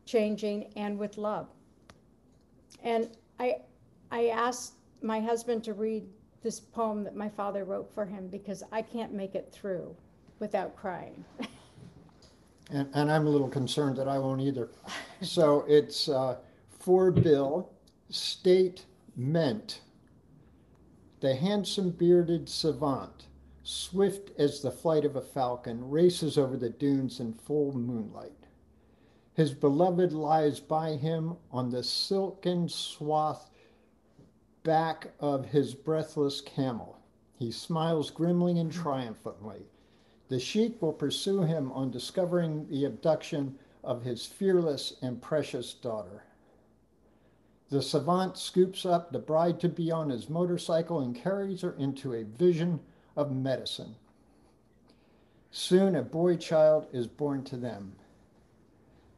changing, and with love. And I, I asked my husband to read this poem that my father wrote for him because I can't make it through without crying. and, and I'm a little concerned that I won't either. So it's uh, for Bill, state meant. The handsome bearded savant, swift as the flight of a falcon, races over the dunes in full moonlight. His beloved lies by him on the silken swath back of his breathless camel. He smiles grimly and triumphantly. The sheik will pursue him on discovering the abduction of his fearless and precious daughter. The savant scoops up the bride to be on his motorcycle and carries her into a vision of medicine. Soon a boy child is born to them,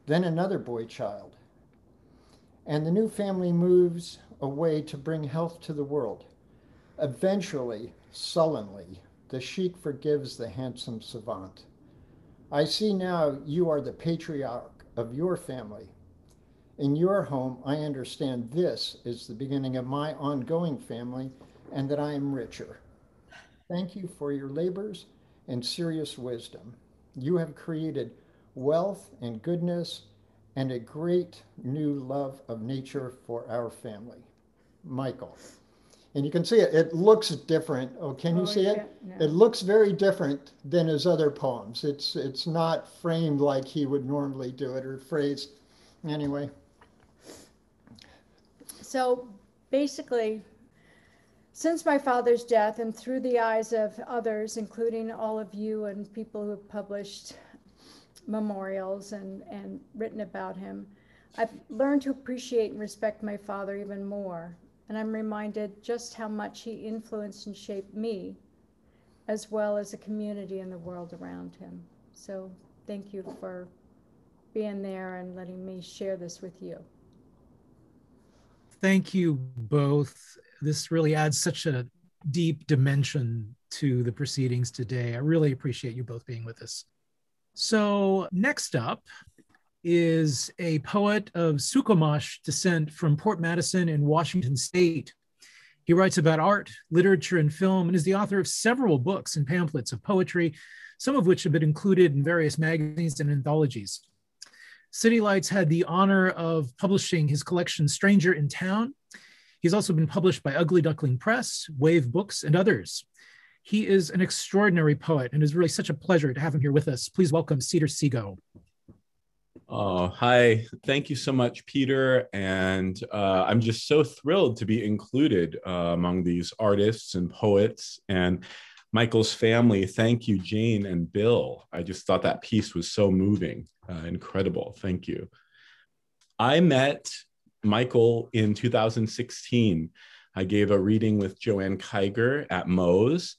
then another boy child. And the new family moves away to bring health to the world. Eventually, sullenly, the sheik forgives the handsome savant. I see now you are the patriarch of your family. In your home, I understand this is the beginning of my ongoing family and that I am richer. Thank you for your labors and serious wisdom. You have created wealth and goodness and a great new love of nature for our family. Michael. And you can see it, it looks different. Oh, can you Oh, see it? yeah, yeah. It looks very different than his other poems. It's it's not framed like he would normally do it or phrased. Anyway, So basically, since my father's death and through the eyes of others, including all of you and people who have published memorials and, and written about him, I've learned to appreciate and respect my father even more. And I'm reminded just how much he influenced and shaped me, as well as the community and the world around him. So thank you for being there and letting me share this with you. Thank you both. This really adds such a deep dimension to the proceedings today. I really appreciate you both being with us. So, next up is a poet of Suquamish descent from Port Madison in Washington State. He writes about art, literature, and film, and is the author of several books and pamphlets of poetry, some of which have been included in various magazines and anthologies. City Lights had the honor of publishing his collection Stranger in Town. He's also been published by Ugly Duckling Press, Wave Books, and others. He is an extraordinary poet and it's really such a pleasure to have him here with us. Please welcome Cedar Seago. Oh, hi. Thank you so much, Peter. And uh, I'm just so thrilled to be included uh, among these artists and poets and Michael's family. Thank you, Jane and Bill. I just thought that piece was so moving, uh, incredible. Thank you. I met Michael in 2016. I gave a reading with Joanne Kyger at Moe's,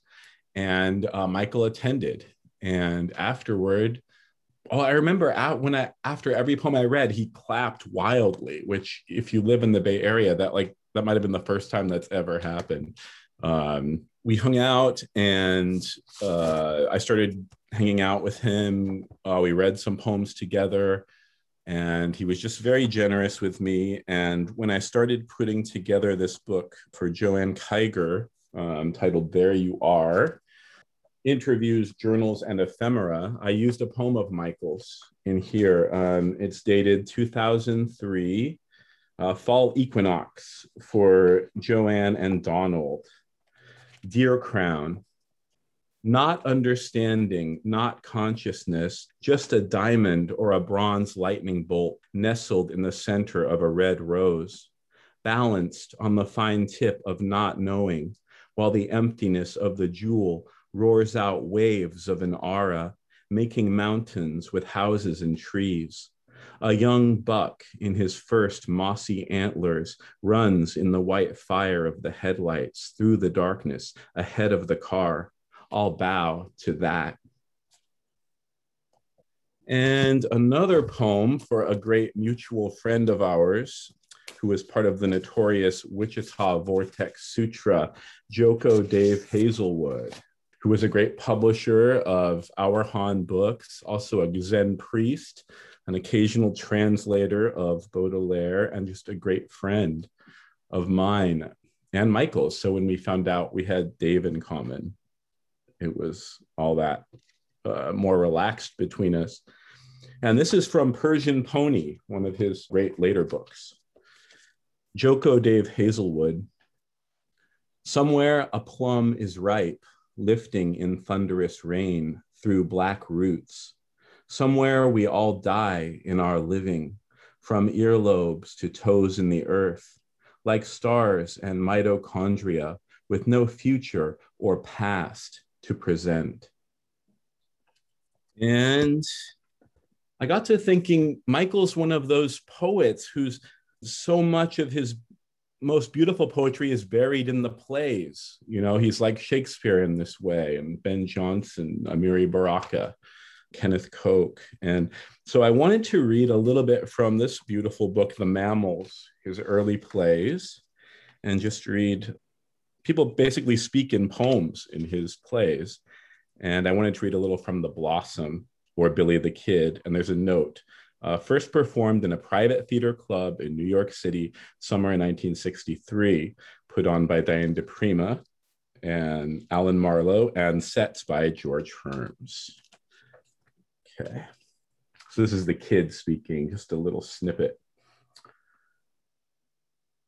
and uh, Michael attended. And afterward, Oh, I remember out when I after every poem I read, he clapped wildly. Which, if you live in the Bay Area, that like that might have been the first time that's ever happened. Um, we hung out and uh, I started hanging out with him. Uh, we read some poems together and he was just very generous with me. And when I started putting together this book for Joanne Kyger, um, titled There You Are, interviews, journals, and ephemera, I used a poem of Michael's in here. Um, it's dated 2003, uh, fall equinox for Joanne and Donald. Dear Crown, not understanding, not consciousness, just a diamond or a bronze lightning bolt nestled in the center of a red rose, balanced on the fine tip of not knowing, while the emptiness of the jewel roars out waves of an aura, making mountains with houses and trees. A young buck in his first mossy antlers runs in the white fire of the headlights through the darkness ahead of the car. I'll bow to that. And another poem for a great mutual friend of ours who was part of the notorious Wichita Vortex Sutra, Joko Dave Haselwood who was a great publisher of Auerhahn books, also a Zen priest, an occasional translator of Baudelaire, and just a great friend of mine and Michael's. So when we found out we had Dave in common, it was all that uh, more relaxed between us. And this is from Persian Pony, one of his great later books. Joko Dave Haselwood. Somewhere a plum is ripe lifting in thunderous rain through black roots. Somewhere we all die in our living, from earlobes to toes in the earth, like stars and mitochondria with no future or past to present. And I got to thinking Michael's one of those poets who's so much of his most beautiful poetry is buried in the plays. You know, he's like Shakespeare in this way, and Ben Jonson, Amiri Baraka, Kenneth Koch. And so I wanted to read a little bit from this beautiful book, The Mammals, his early plays, and just read. People basically speak in poems in his plays. And I wanted to read a little from The Blossom or Billy the Kid. And there's a note uh, first performed in a private theater club in New York City, summer in 1963, put on by Diane di Prima and Alan Marlowe, and sets by George Herms. Okay, so this is the kid speaking, just a little snippet.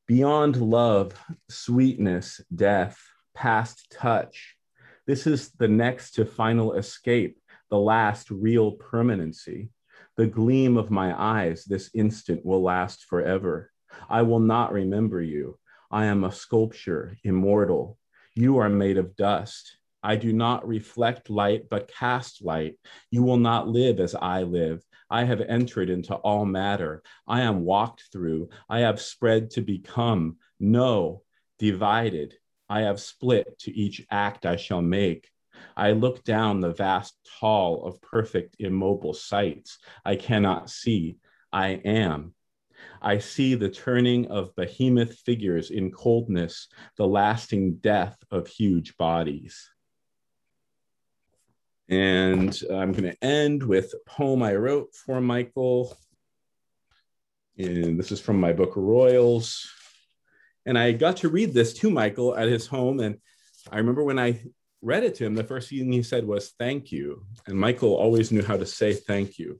Beyond love, sweetness, death, past touch, this is the next to final escape, the last real permanency. The gleam of my eyes this instant will last forever. I will not remember you. I am a sculpture, immortal. You are made of dust. I do not reflect light, but cast light. You will not live as I live. I have entered into all matter. I am walked through. I have spread to become. No, divided. I have split to each act I shall make. I look down the vast hall of perfect immobile sights. I cannot see. I am. I see the turning of behemoth figures in coldness, the lasting death of huge bodies. And I'm going to end with a poem I wrote for Michael. And this is from my book, Royals. And I got to read this to Michael at his home. And I remember when I read it to him, the first thing he said was thank you. And Michael always knew how to say thank you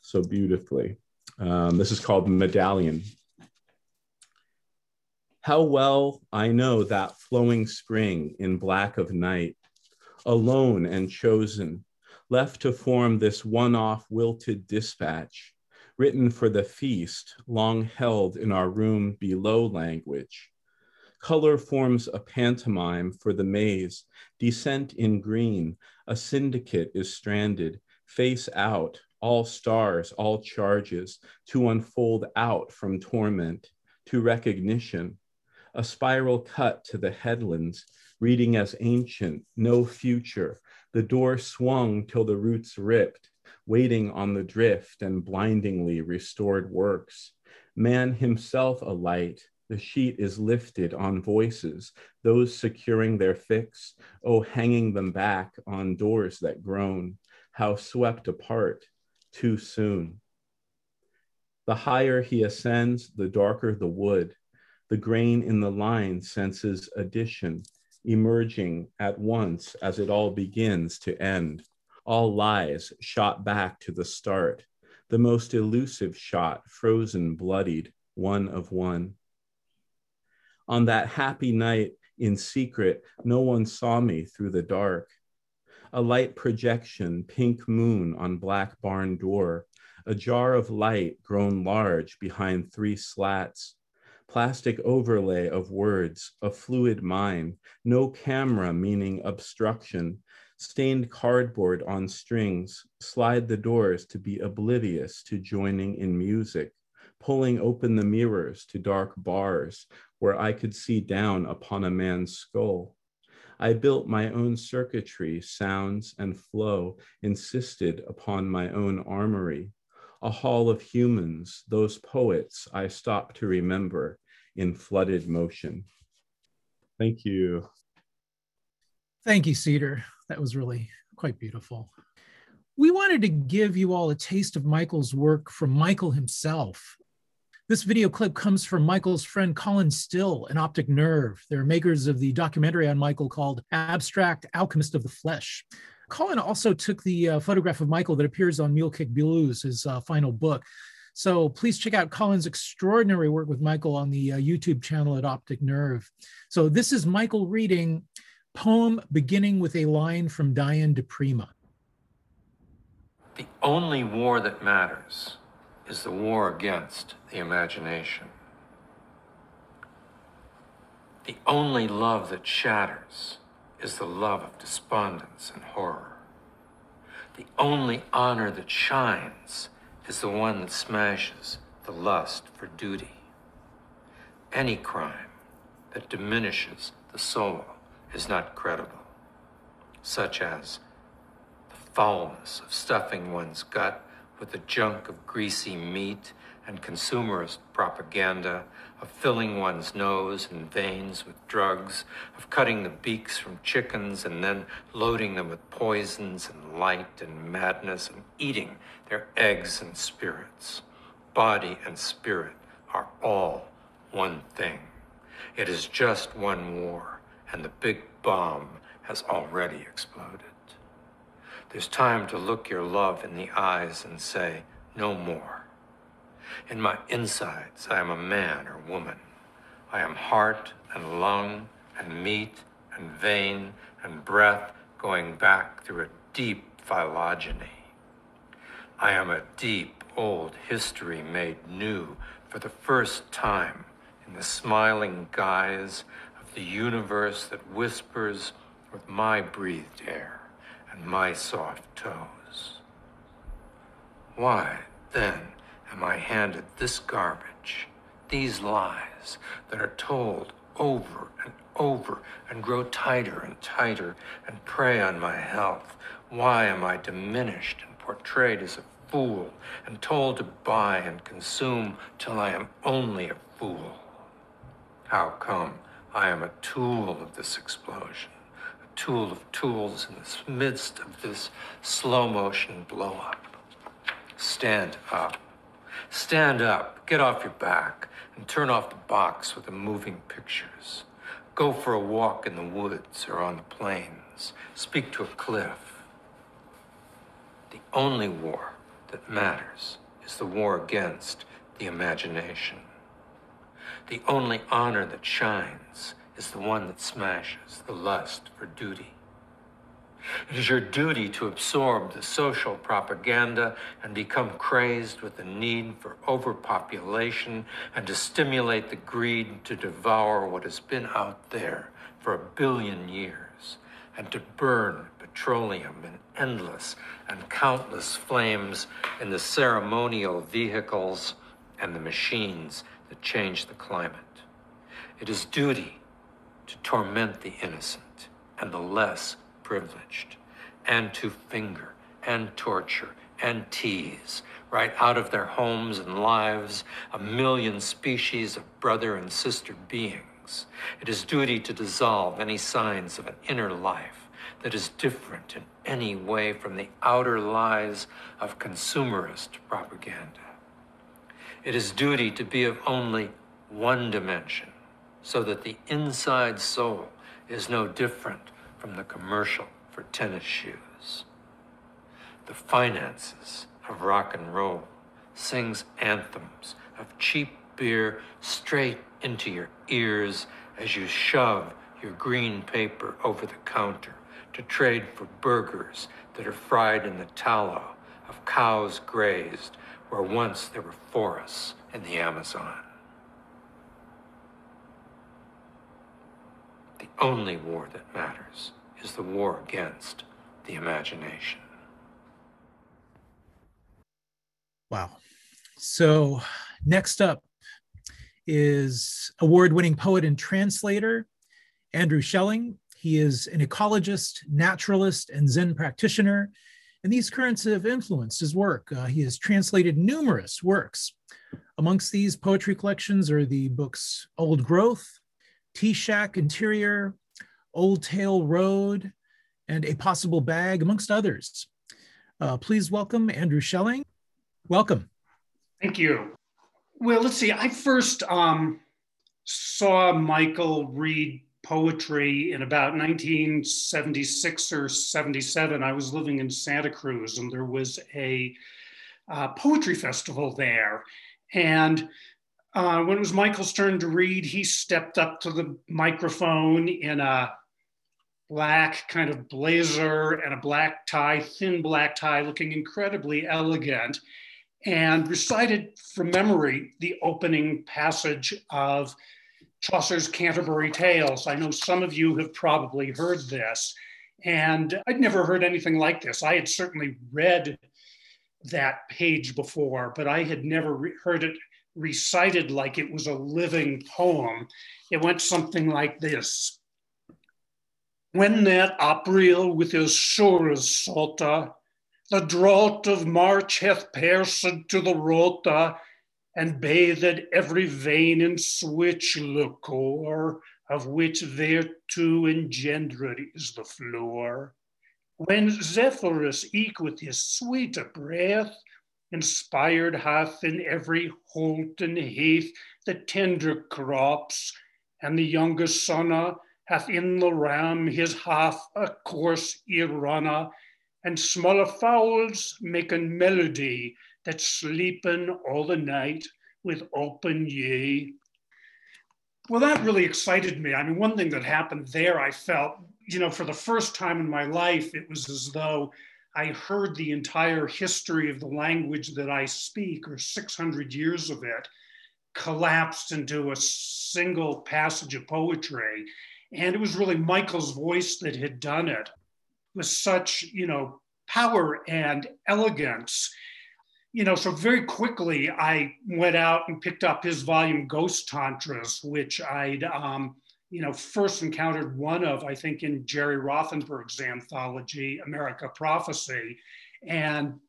so beautifully. Um, this is called Medallion. How well I know that flowing spring in black of night, alone and chosen, left to form this one off wilted dispatch, written for the feast, long held in our room below language Color forms a pantomime for the maze. Descent in green. A syndicate is stranded. Face out. All stars, all charges to unfold out from torment to recognition. A spiral cut to the headlands, reading as ancient, no future. The door swung till the roots ripped, waiting on the drift and blindingly restored works. Man himself a light, The sheet is lifted on voices, those securing their fix, oh, hanging them back on doors that groan, how swept apart too soon. The higher he ascends, the darker the wood. The grain in the line senses addition, emerging at once as it all begins to end. All lies shot back to the start, the most elusive shot, frozen, bloodied, one of one. On that happy night in secret, no one saw me through the dark. A light projection, pink moon on black barn door, a jar of light grown large behind three slats, plastic overlay of words, a fluid mind, no camera meaning obstruction, stained cardboard on strings, slide the doors to be oblivious to joining in music, pulling open the mirrors to dark bars where I could see down upon a man's skull. I built my own circuitry, sounds and flow, insisted upon my own armory, a hall of humans, those poets I stop to remember in flooded motion. Thank you. Thank you, Cedar. That was really quite beautiful. We wanted to give you all a taste of Michael's work from Michael himself. This video clip comes from Michael's friend Colin Still and Optic Nerve. They're makers of the documentary on Michael called Abstract Alchemist of the Flesh. Colin also took the uh, photograph of Michael that appears on Mule Kick Blues, his uh, final book. So please check out Colin's extraordinary work with Michael on the uh, YouTube channel at Optic Nerve. So this is Michael reading poem beginning with a line from Diane di Prima. The only war that matters is the war against the imagination. The only love that shatters is the love of despondence and horror. The only honor that shines is the one that smashes the lust for duty. Any crime that diminishes the soul is not credible, such as the foulness of stuffing one's gut with the junk of greasy meat and consumerist propaganda, of filling one's nose and veins with drugs, of cutting the beaks from chickens and then loading them with poisons and light and madness and eating their eggs and spirits. Body and spirit are all one thing. It is just one war, and the big bomb has already exploded. There's time to look your love in the eyes and say, no more. In my insides, I am a man or woman. I am heart and lung and meat and vein and breath going back through a deep phylogeny. I am a deep old history made new for the first time in the smiling guise of the universe that whispers with my breathed air and my soft toes. Why, then, am I handed this garbage, these lies that are told over and over and grow tighter and tighter and prey on my health? Why am I diminished and portrayed as a fool and told to buy and consume till I am only a fool? How come I am a tool of this explosion? A tool of tools in the midst of this slow motion blow up. Stand up. Stand up, get off your back, and turn off the box with the moving pictures. Go for a walk in the woods or on the plains. Speak to a cliff. The only war that matters is the war against the imagination. The only honor that shines is the one that smashes the lust for duty. It is your duty to absorb the social propaganda and become crazed with the need for overpopulation and to stimulate the greed to devour what has been out there for a billion years and to burn petroleum in endless and countless flames in the ceremonial vehicles and the machines that change the climate. It is duty to torment the innocent and the less privileged, and to finger and torture and tease, right out of their homes and lives, a million species of brother and sister beings. It is duty to dissolve any signs of an inner life that is different in any way from the outer lies of consumerist propaganda. It is duty to be of only one dimension, so that the inside soul is no different from the commercial for tennis shoes. The finances of rock and roll sings anthems of cheap beer straight into your ears as you shove your green paper over the counter to trade for burgers that are fried in the tallow of cows grazed where once there were forests in the Amazon. The only war that matters is the war against the imagination. Wow. So, next up is award winning poet and translator Andrew Schelling. He is an ecologist, naturalist, and Zen practitioner, and these currents have influenced his work. Uh, he has translated numerous works. Amongst these poetry collections are the books Old Growth, Tea Shack Interior, Old Tale Road, and A Possible Bag, amongst others. Uh, please welcome Andrew Schelling. Welcome. Thank you. Well, let's see. I first um, saw Michael read poetry in about 1976 or 77. I was living in Santa Cruz and there was a uh, poetry festival there. And uh, when it was Michael's turn to read, he stepped up to the microphone in a black kind of blazer and a black tie, thin black tie, looking incredibly elegant, and recited from memory the opening passage of Chaucer's Canterbury Tales. I know some of you have probably heard this, and I'd never heard anything like this. I had certainly read that page before, but I had never re- heard it recited like it was a living poem. It went something like this. When that April with his shores salta, the drought of March hath pierced to the rota, and bathed every vein in switch liquor, of which thereto engendered is the floor. When Zephyrus eke with his sweet breath inspired hath in every holt and heath the tender crops, and the youngest sonna hath in the ram his half a course irana, and smaller fowls making melody that sleeping all the night with open ye. Well, that really excited me. I mean, one thing that happened there, I felt, you know, for the first time in my life, it was as though I heard the entire history of the language that I speak, or 600 years of it, collapsed into a single passage of poetry. And it was really Michael's voice that had done it with such, you know, power and elegance you know, so very quickly I went out and picked up his volume Ghost Tantras, which I'd, um, you know, first encountered one of, I think, in Jerry Rothenberg's anthology, America Prophecy, and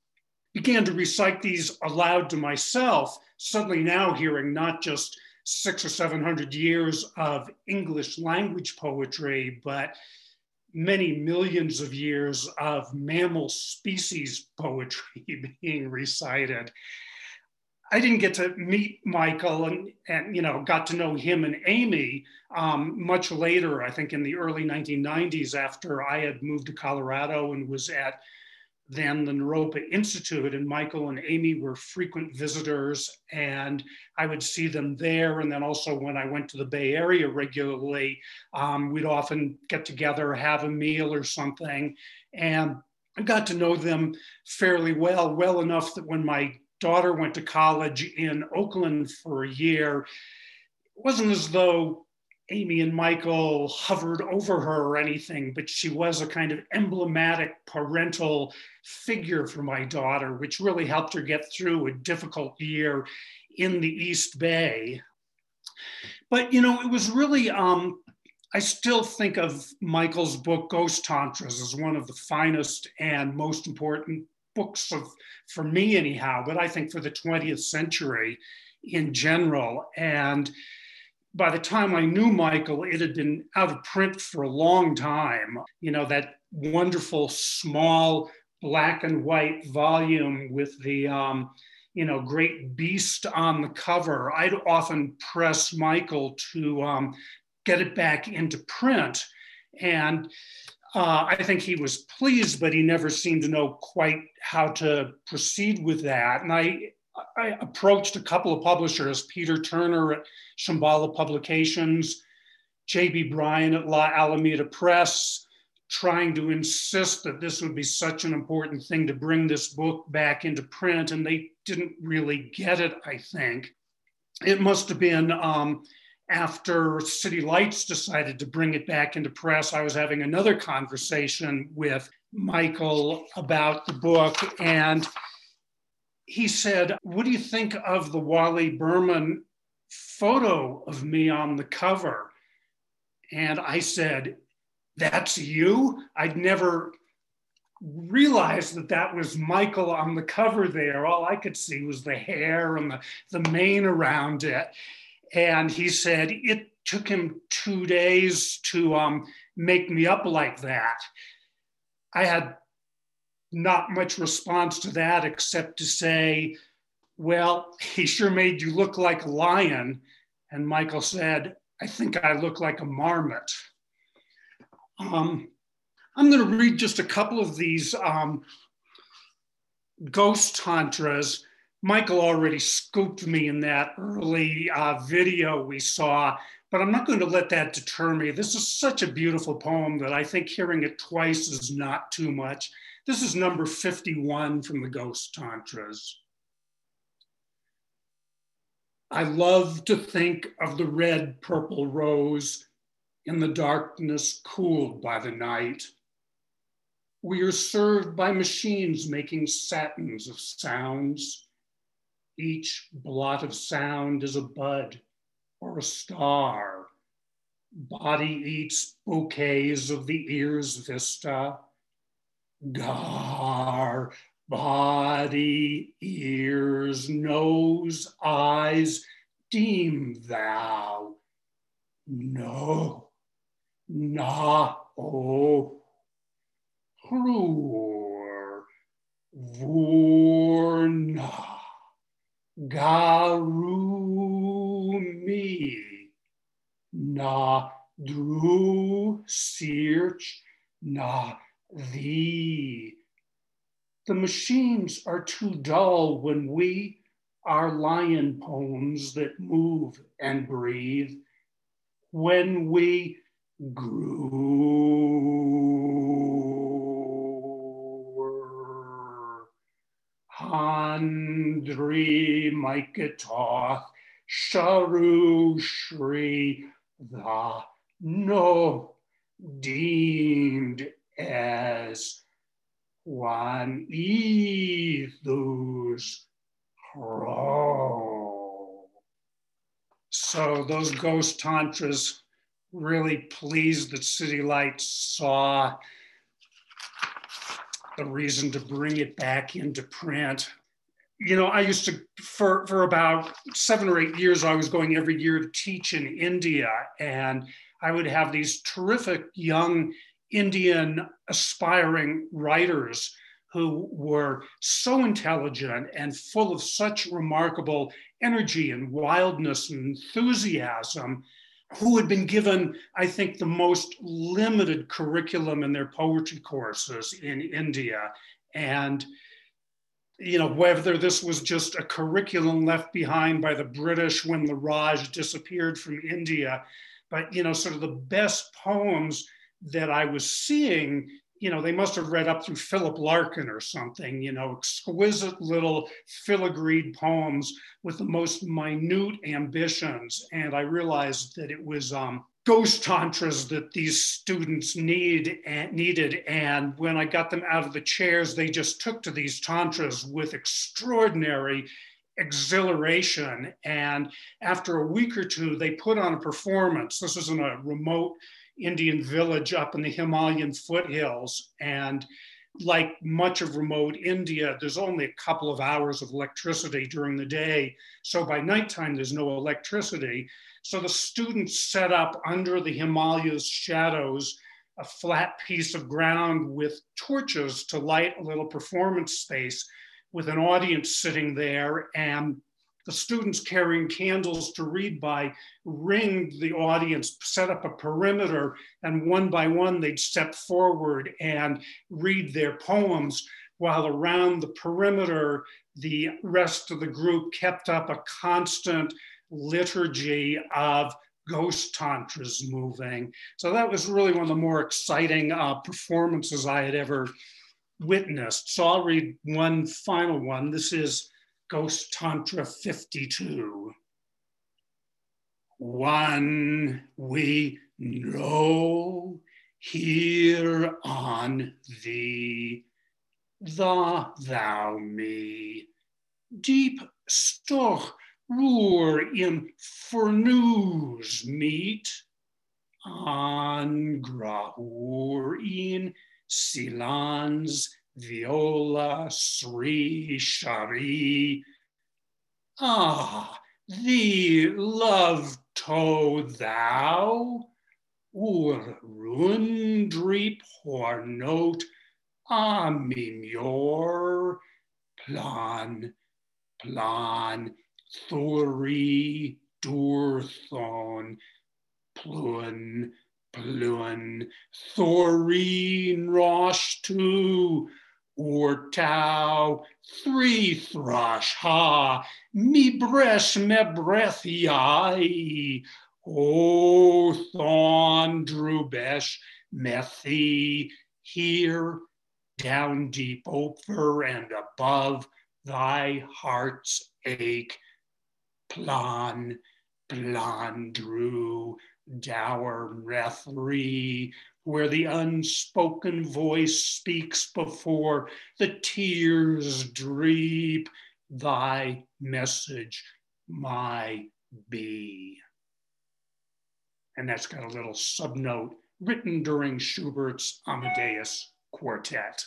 began to recite these aloud to myself, suddenly now hearing not just six or 700 years of English language poetry, but many millions of years of mammal species poetry being recited. I didn't get to meet Michael and, and you know, got to know him and Amy um, much later, I think in the early 1990s after I had moved to Colorado and was at then the Naropa Institute, and Michael and Amy were frequent visitors, and I would see them there. And then also when I went to the Bay Area regularly, um, we'd often get together, have a meal or something, and I got to know them fairly well, well enough that when my daughter went to college in Oakland for a year, it wasn't as though Amy and Michael hovered over her or anything, but she was a kind of emblematic parental figure for my daughter, which really helped her get through a difficult year in the East Bay. But, you know, it was really, um, I still think of Michael's book, Ghost Tantras, as one of the finest and most important books of, for me anyhow, but I think for the 20th century in general. And by the time I knew Michael, it had been out of print for a long time. You know, that wonderful small black and white volume with the, um, you know, great beast on the cover. I'd often press Michael to um, get it back into print. And uh, I think he was pleased, but he never seemed to know quite how to proceed with that. And I, I approached a couple of publishers, Peter Turner at Shambhala Publications, J.B. Bryan at La Alameda Press, trying to insist that this would be such an important thing to bring this book back into print. And they didn't really get it, I think. It must have been um, after City Lights decided to bring it back into press, I was having another conversation with Michael about the book. And he said, What do you think of the Wally Berman photo of me on the cover? And I said, That's you? I'd never realized that that was Michael on the cover there. All I could see was the hair and the, the mane around it. And he said it took him two days to um, make me up like that. I had not much response to that except to say, well, he sure made you look like a lion. And Michael said, I think I look like a marmot. Um, I'm going to read just a couple of these um, ghost tantras Michael already scooped me in that early uh, video we saw, but I'm not going to let that deter me. This is such a beautiful poem that I think hearing it twice is not too much. This is number 51 from the Ghost Tantras. I love to think of the red purple rose in the darkness cooled by the night. We are served by machines making satins of sounds each blot of sound is a bud or a star. Body eats bouquets of the ear's vista. Gar, body, ears, nose, eyes, deem thou. No, na, oh, hrur, vorna. Garumi na dru search na thee. The machines are too dull when we are lion poems that move and breathe. When we grew Handri Maikatoth Sharu Shri the no deemed as one ethos So those ghost tantras really pleased that City Lights saw the reason to bring it back into print. You know, I used to, for, for about seven or eight years, I was going every year to teach in India, and I would have these terrific young Indian aspiring writers who were so intelligent and full of such remarkable energy and wildness and enthusiasm who had been given, I think, the most limited curriculum in their poetry courses in India. And, you know, whether this was just a curriculum left behind by the British when the Raj disappeared from India, but, you know, sort of the best poems that I was seeing you know, they must have read up through Philip Larkin or something, you know, exquisite little filigreed poems with the most minute ambitions. And I realized that it was um, ghost tantras that these students need and needed. And when I got them out of the chairs, they just took to these tantras with extraordinary exhilaration. And after a week or two, they put on a performance. This was in a remote Indian village up in the Himalayan foothills. And like much of remote India, there's only a couple of hours of electricity during the day. So by nighttime, there's no electricity. So the students set up under the Himalayas shadows a flat piece of ground with torches to light a little performance space with an audience sitting there and the students carrying candles to read by ringed the audience, set up a perimeter, and one by one they'd step forward and read their poems, while around the perimeter, the rest of the group kept up a constant liturgy of ghost tantras moving. So that was really one of the more exciting uh, performances I had ever witnessed. So I'll read one final one. This is Ghost Tantra 52. One we know here on thee, the thou me, deep stoch roer in fornews meet, an grahur in silans viola sri shari. Ah, thee love to thou, ur rundrip hor note, amimyor plan, plan, thori, durthon, plun, plun, thorin or tau, three thrush, ha, mi bresh me breathiai, o thon drubesh, methi, here, down deep over and above thy heart's ache, plan, drew, dower, rethri, where the unspoken voice speaks before the tears dreep, thy message, my be. And that's got a little subnote written during Schubert's Amadeus Quartet.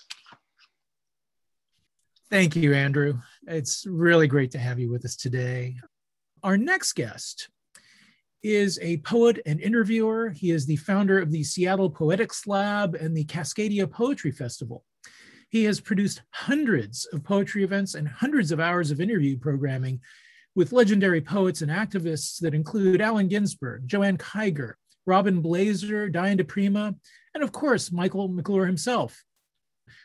Thank you, Andrew. It's really great to have you with us today. Our next guest is a poet and interviewer. He is the founder of the Seattle Poetics Lab and the Cascadia Poetry Festival. He has produced hundreds of poetry events and hundreds of hours of interview programming with legendary poets and activists that include Allen Ginsberg, Joanne Kyger, Robin Blaser, Diane di Prima, and of course, Michael McClure himself.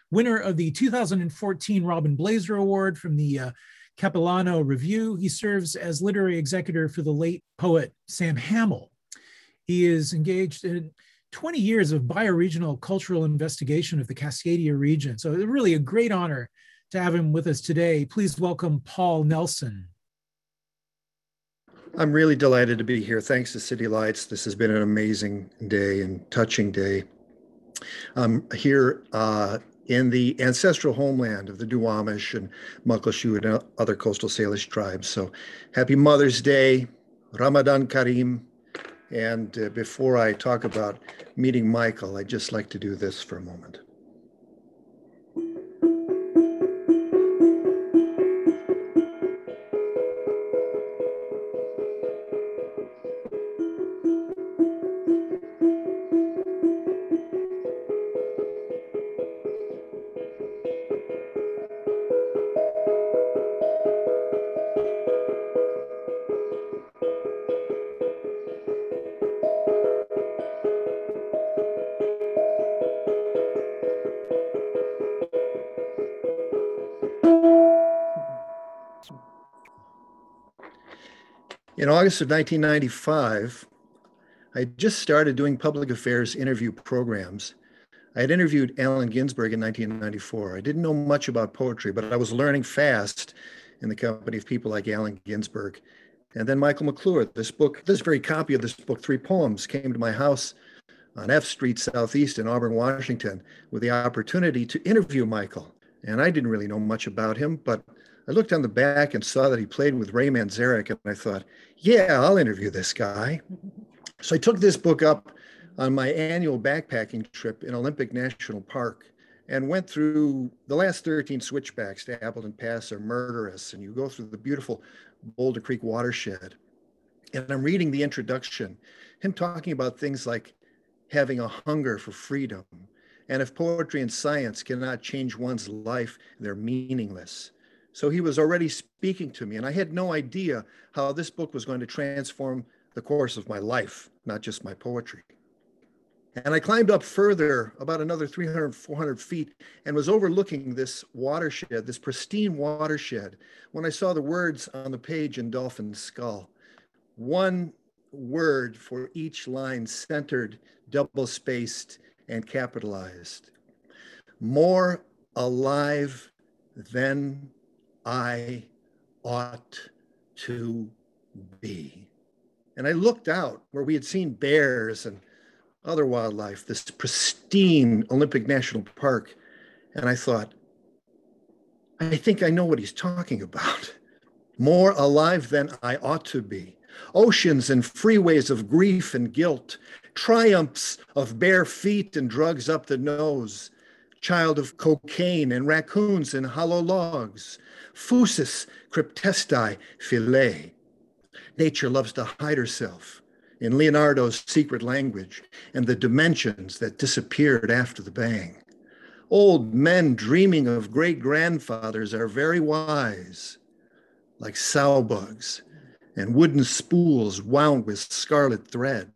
Winner of the 2014 Robin Blaser Award from the uh, Capilano Review. He serves as literary executor for the late poet Sam Hamill. He is engaged in 20 years of bioregional cultural investigation of the Cascadia region. So really a great honor to have him with us today. Please welcome Paul Nelson. I'm really delighted to be here. Thanks to City Lights. This has been an amazing day and touching day. I'm here uh, in the ancestral homeland of the Duwamish and Muckleshoot and other coastal Salish tribes. So happy Mother's Day, Ramadan Kareem. And uh, before I talk about meeting Michael, I'd just like to do this for a moment. In August of 1995, I just started doing public affairs interview programs. I had interviewed Allen Ginsberg in 1994. I didn't know much about poetry, but I was learning fast in the company of people like Allen Ginsberg. And then Michael McClure, this book, this very copy of this book, Three Poems, came to my house on F Street Southeast in Auburn, Washington, with the opportunity to interview Michael. And I didn't really know much about him, but I looked on the back and saw that he played with Ray Manzarek, and I thought, yeah, I'll interview this guy. So I took this book up on my annual backpacking trip in Olympic National Park and went through the last 13 switchbacks to Appleton Pass are murderous. And you go through the beautiful Boulder Creek watershed. And I'm reading the introduction, him talking about things like having a hunger for freedom. And if poetry and science cannot change one's life, they're meaningless. So he was already speaking to me, and I had no idea how this book was going to transform the course of my life, not just my poetry. And I climbed up further, about another 300, 400 feet, and was overlooking this watershed, this pristine watershed, when I saw the words on the page in Dolphin's Skull. One word for each line centered, double spaced, and capitalized. More alive than I ought to be. And I looked out where we had seen bears and other wildlife, this pristine Olympic National Park. And I thought, I think I know what he's talking about. More alive than I ought to be. Oceans and freeways of grief and guilt, triumphs of bare feet and drugs up the nose, child of cocaine and raccoons and hollow logs, Fusus cryptestae filet. Nature loves to hide herself in Leonardo's secret language and the dimensions that disappeared after the bang. Old men dreaming of great grandfathers are very wise, like sow bugs and wooden spools wound with scarlet thread,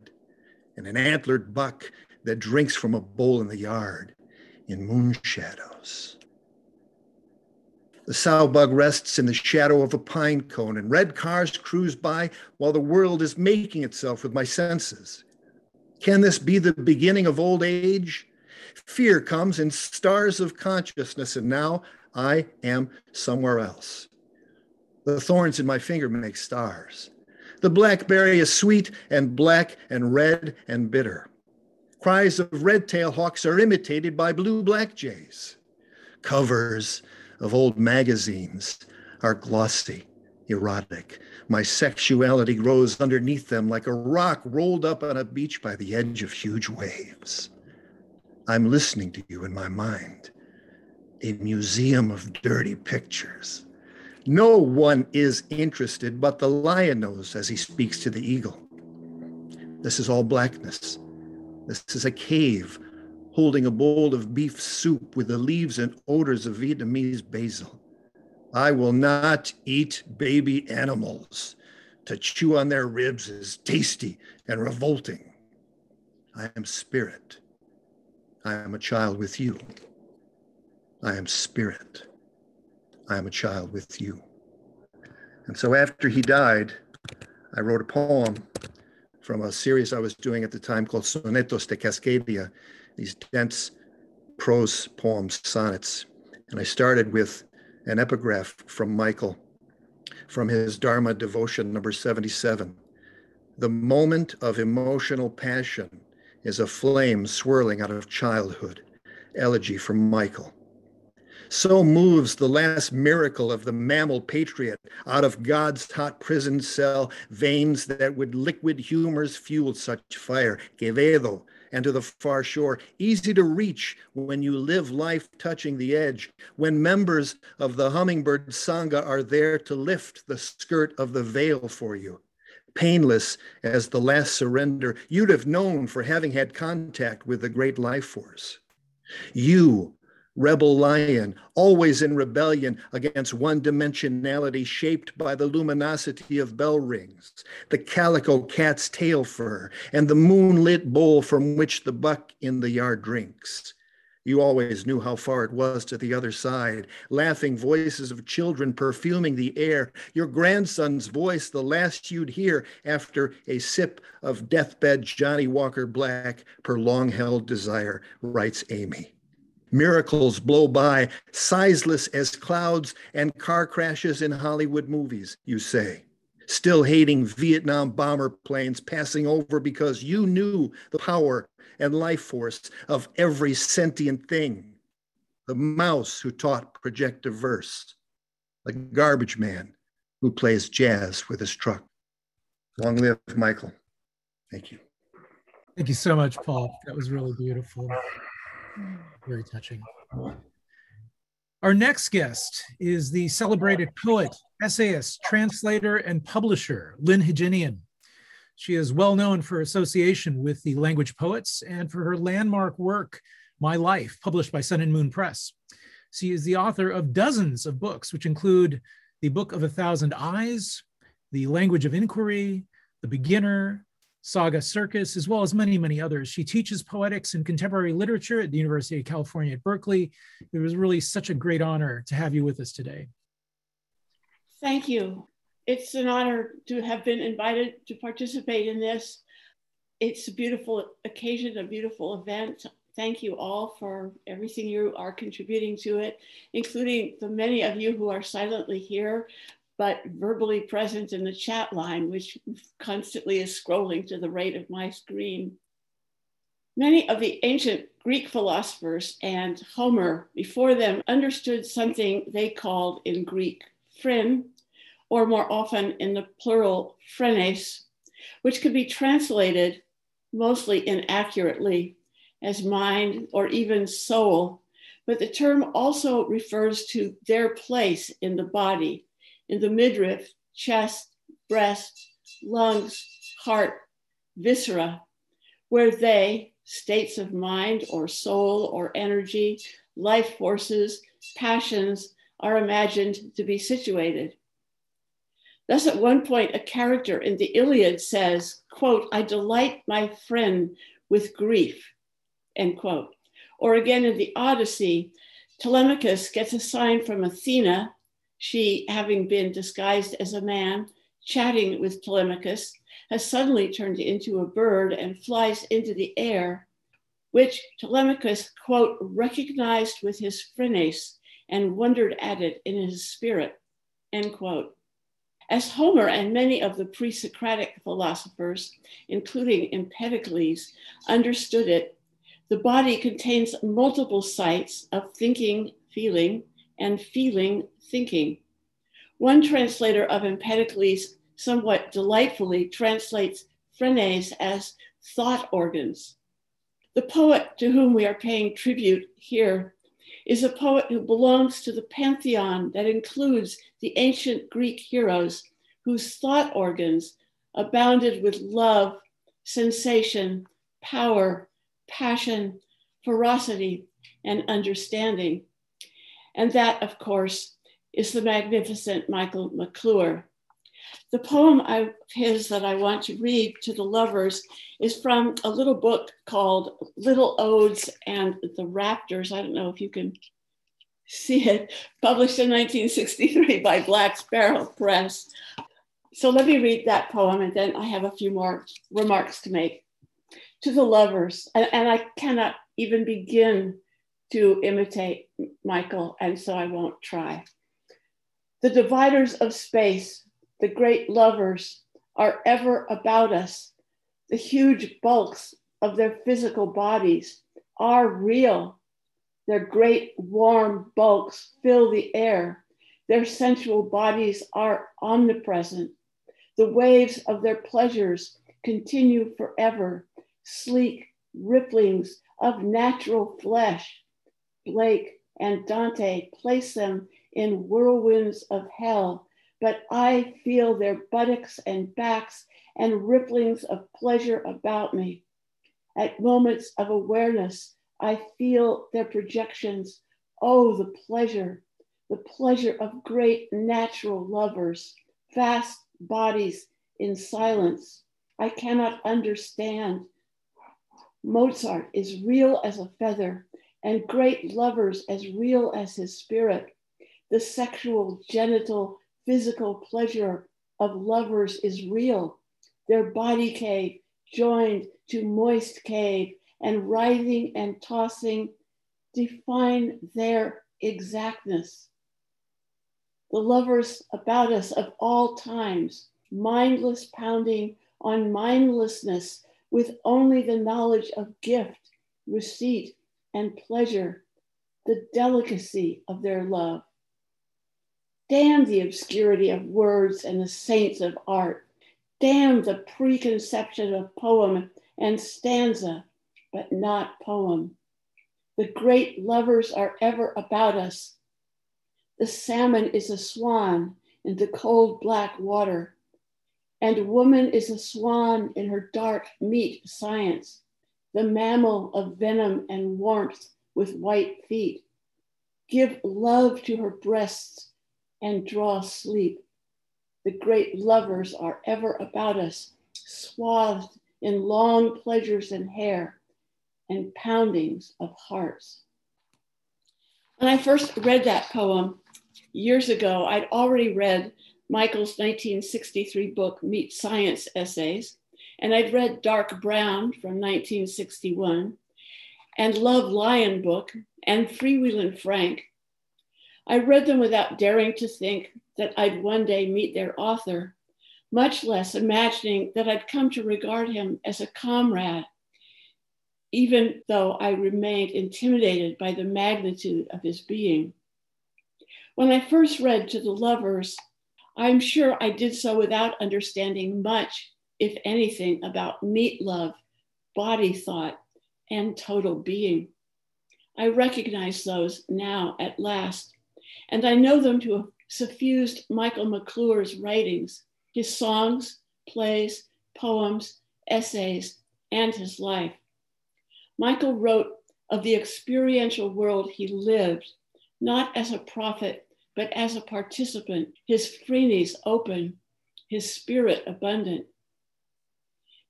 and an antlered buck that drinks from a bowl in the yard in moon shadows. The sowbug rests in the shadow of a pine cone, and red cars cruise by while the world is making itself with my senses. Can this be the beginning of old age? Fear comes in stars of consciousness, and now I am somewhere else. The thorns in my finger make stars. The blackberry is sweet and black and red and bitter. Cries of red tail hawks are imitated by blue black jays. Covers of old magazines are glossy, erotic. My sexuality grows underneath them like a rock rolled up on a beach by the edge of huge waves. I'm listening to you in my mind, a museum of dirty pictures. No one is interested but the lion knows as he speaks to the eagle. This is all blackness. This is a cave holding a bowl of beef soup with the leaves and odors of Vietnamese basil. I will not eat baby animals. To chew on their ribs is tasty and revolting. I am spirit. I am a child with you. I am spirit. I am a child with you. And so after he died, I wrote a poem from a series I was doing at the time called Sonetos de Cascadia these dense prose poems, sonnets. And I started with an epigraph from Michael from his Dharma devotion number 77. The moment of emotional passion is a flame swirling out of childhood. Elegy from Michael. So moves the last miracle of the mammal patriot out of God's hot prison cell, veins that with liquid humors fueled such fire. Quevedo, and to the far shore, easy to reach when you live life touching the edge, when members of the Hummingbird Sangha are there to lift the skirt of the veil for you. Painless as the last surrender you'd have known for having had contact with the great life force. You rebel lion, always in rebellion against one dimensionality shaped by the luminosity of bell rings, the calico cat's tail fur, and the moonlit bowl from which the buck in the yard drinks. You always knew how far it was to the other side, laughing voices of children perfuming the air, your grandson's voice, the last you'd hear after a sip of deathbed Johnnie Walker Black per long held desire, writes Amy. Miracles blow by, sizeless as clouds and car crashes in Hollywood movies, you say. Still hating Vietnam bomber planes passing over because you knew the power and life force of every sentient thing. The mouse who taught projective verse, the garbage man who plays jazz with his truck. Long live Michael. Thank you. Thank you so much, Paul. That was really beautiful very touching. Our next guest is the celebrated poet, essayist, translator, and publisher, Lyn Hejinian. She is well known for association with the language poets and for her landmark work, My Life, published by Sun and Moon Press. She is the author of dozens of books, which include The Book of a Thousand Eyes, The Language of Inquiry, The Beginner, Saga Circus, as well as many, many others. She teaches poetics and contemporary literature at the University of California at Berkeley. It was really such a great honor to have you with us today. Thank you. It's an honor to have been invited to participate in this. It's a beautiful occasion, a beautiful event. Thank you all for everything you are contributing to it, including the many of you who are silently here but verbally present in the chat line, which constantly is scrolling to the rate of my screen. Many of the ancient Greek philosophers and Homer before them understood something they called in Greek phren, or more often in the plural phrenes, which could be translated mostly inaccurately as mind or even soul, but the term also refers to their place in the body in the midriff, chest, breast, lungs, heart, viscera, where they, states of mind or soul or energy, life forces, passions, are imagined to be situated. Thus, at one point, a character in the Iliad says, quote, I delight my friend with grief, end quote. Or again in the Odyssey, Telemachus gets a sign from Athena she, having been disguised as a man, chatting with Telemachus, has suddenly turned into a bird and flies into the air, which Telemachus, quote, recognized with his phrenes and wondered at it in his spirit, end quote. As Homer and many of the pre Socratic philosophers, including Empedocles, understood it, the body contains multiple sites of thinking, feeling, and feeling thinking. One translator of Empedocles somewhat delightfully translates phrenes as thought organs. The poet to whom we are paying tribute here is a poet who belongs to the pantheon that includes the ancient Greek heroes whose thought organs abounded with love, sensation, power, passion, ferocity, and understanding. And that, of course, is the magnificent Michael McClure. The poem of his that I want to read to the lovers is from a little book called Little Odes and the Raptors. I don't know if you can see it, published in 1963 by Black Sparrow Press. So let me read that poem and then I have a few more remarks to make. To the lovers, and, and I cannot even begin to imitate Michael, and so I won't try. The dividers of space, the great lovers, are ever about us. The huge bulks of their physical bodies are real. Their great warm bulks fill the air. Their sensual bodies are omnipresent. The waves of their pleasures continue forever, sleek ripplings of natural flesh Blake, and Dante place them in whirlwinds of hell, but I feel their buttocks and backs and ripplings of pleasure about me. At moments of awareness, I feel their projections. Oh, the pleasure, the pleasure of great natural lovers, vast bodies in silence. I cannot understand. Mozart is real as a feather and great lovers as real as his spirit. The sexual, genital, physical pleasure of lovers is real. Their body cave joined to moist cave and writhing and tossing define their exactness. The lovers about us of all times, mindless pounding on mindlessness with only the knowledge of gift, receipt, and pleasure, the delicacy of their love. Damn the obscurity of words and the saints of art. Damn the preconception of poem and stanza, but not poem. The great lovers are ever about us. The salmon is a swan in the cold black water, and woman is a swan in her dark meat science, the mammal of venom and warmth with white feet. Give love to her breasts and draw sleep. The great lovers are ever about us, swathed in long pleasures and hair and poundings of hearts. When I first read that poem years ago, I'd already read Michael's 1963 book, Meat Science Essays, and I'd read Dark Brown from 1961, and Love Lion book, and Freewheelin' Frank. I read them without daring to think that I'd one day meet their author, much less imagining that I'd come to regard him as a comrade, even though I remained intimidated by the magnitude of his being. When I first read To the Lovers, I'm sure I did so without understanding much, if anything, about meat love, body thought, and total being. I recognize those now at last, and I know them to have suffused Michael McClure's writings, his songs, plays, poems, essays, and his life. Michael wrote of the experiential world he lived, not as a prophet, but as a participant, his phrenes open, his spirit abundant.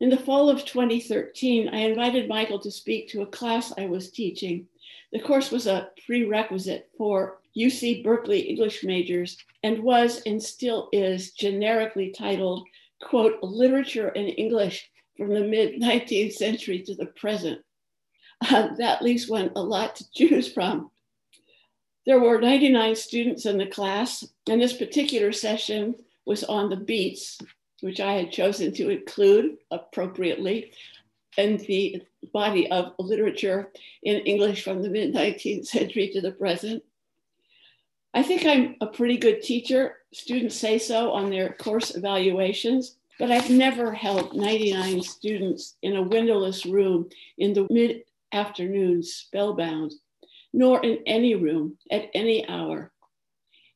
In the fall of 2013, I invited Michael to speak to a class I was teaching. The course was a prerequisite for UC Berkeley English majors and was and still is generically titled, quote, Literature in English from the mid 19th century to the present. Uh, that leaves one a lot to choose from. There were 99 students in the class, and this particular session was on the beats, which I had chosen to include appropriately in the body of literature in English from the mid 19th century to the present. I think I'm a pretty good teacher. Students say so on their course evaluations, but I've never held 99 students in a windowless room in the mid afternoon spellbound, nor in any room at any hour.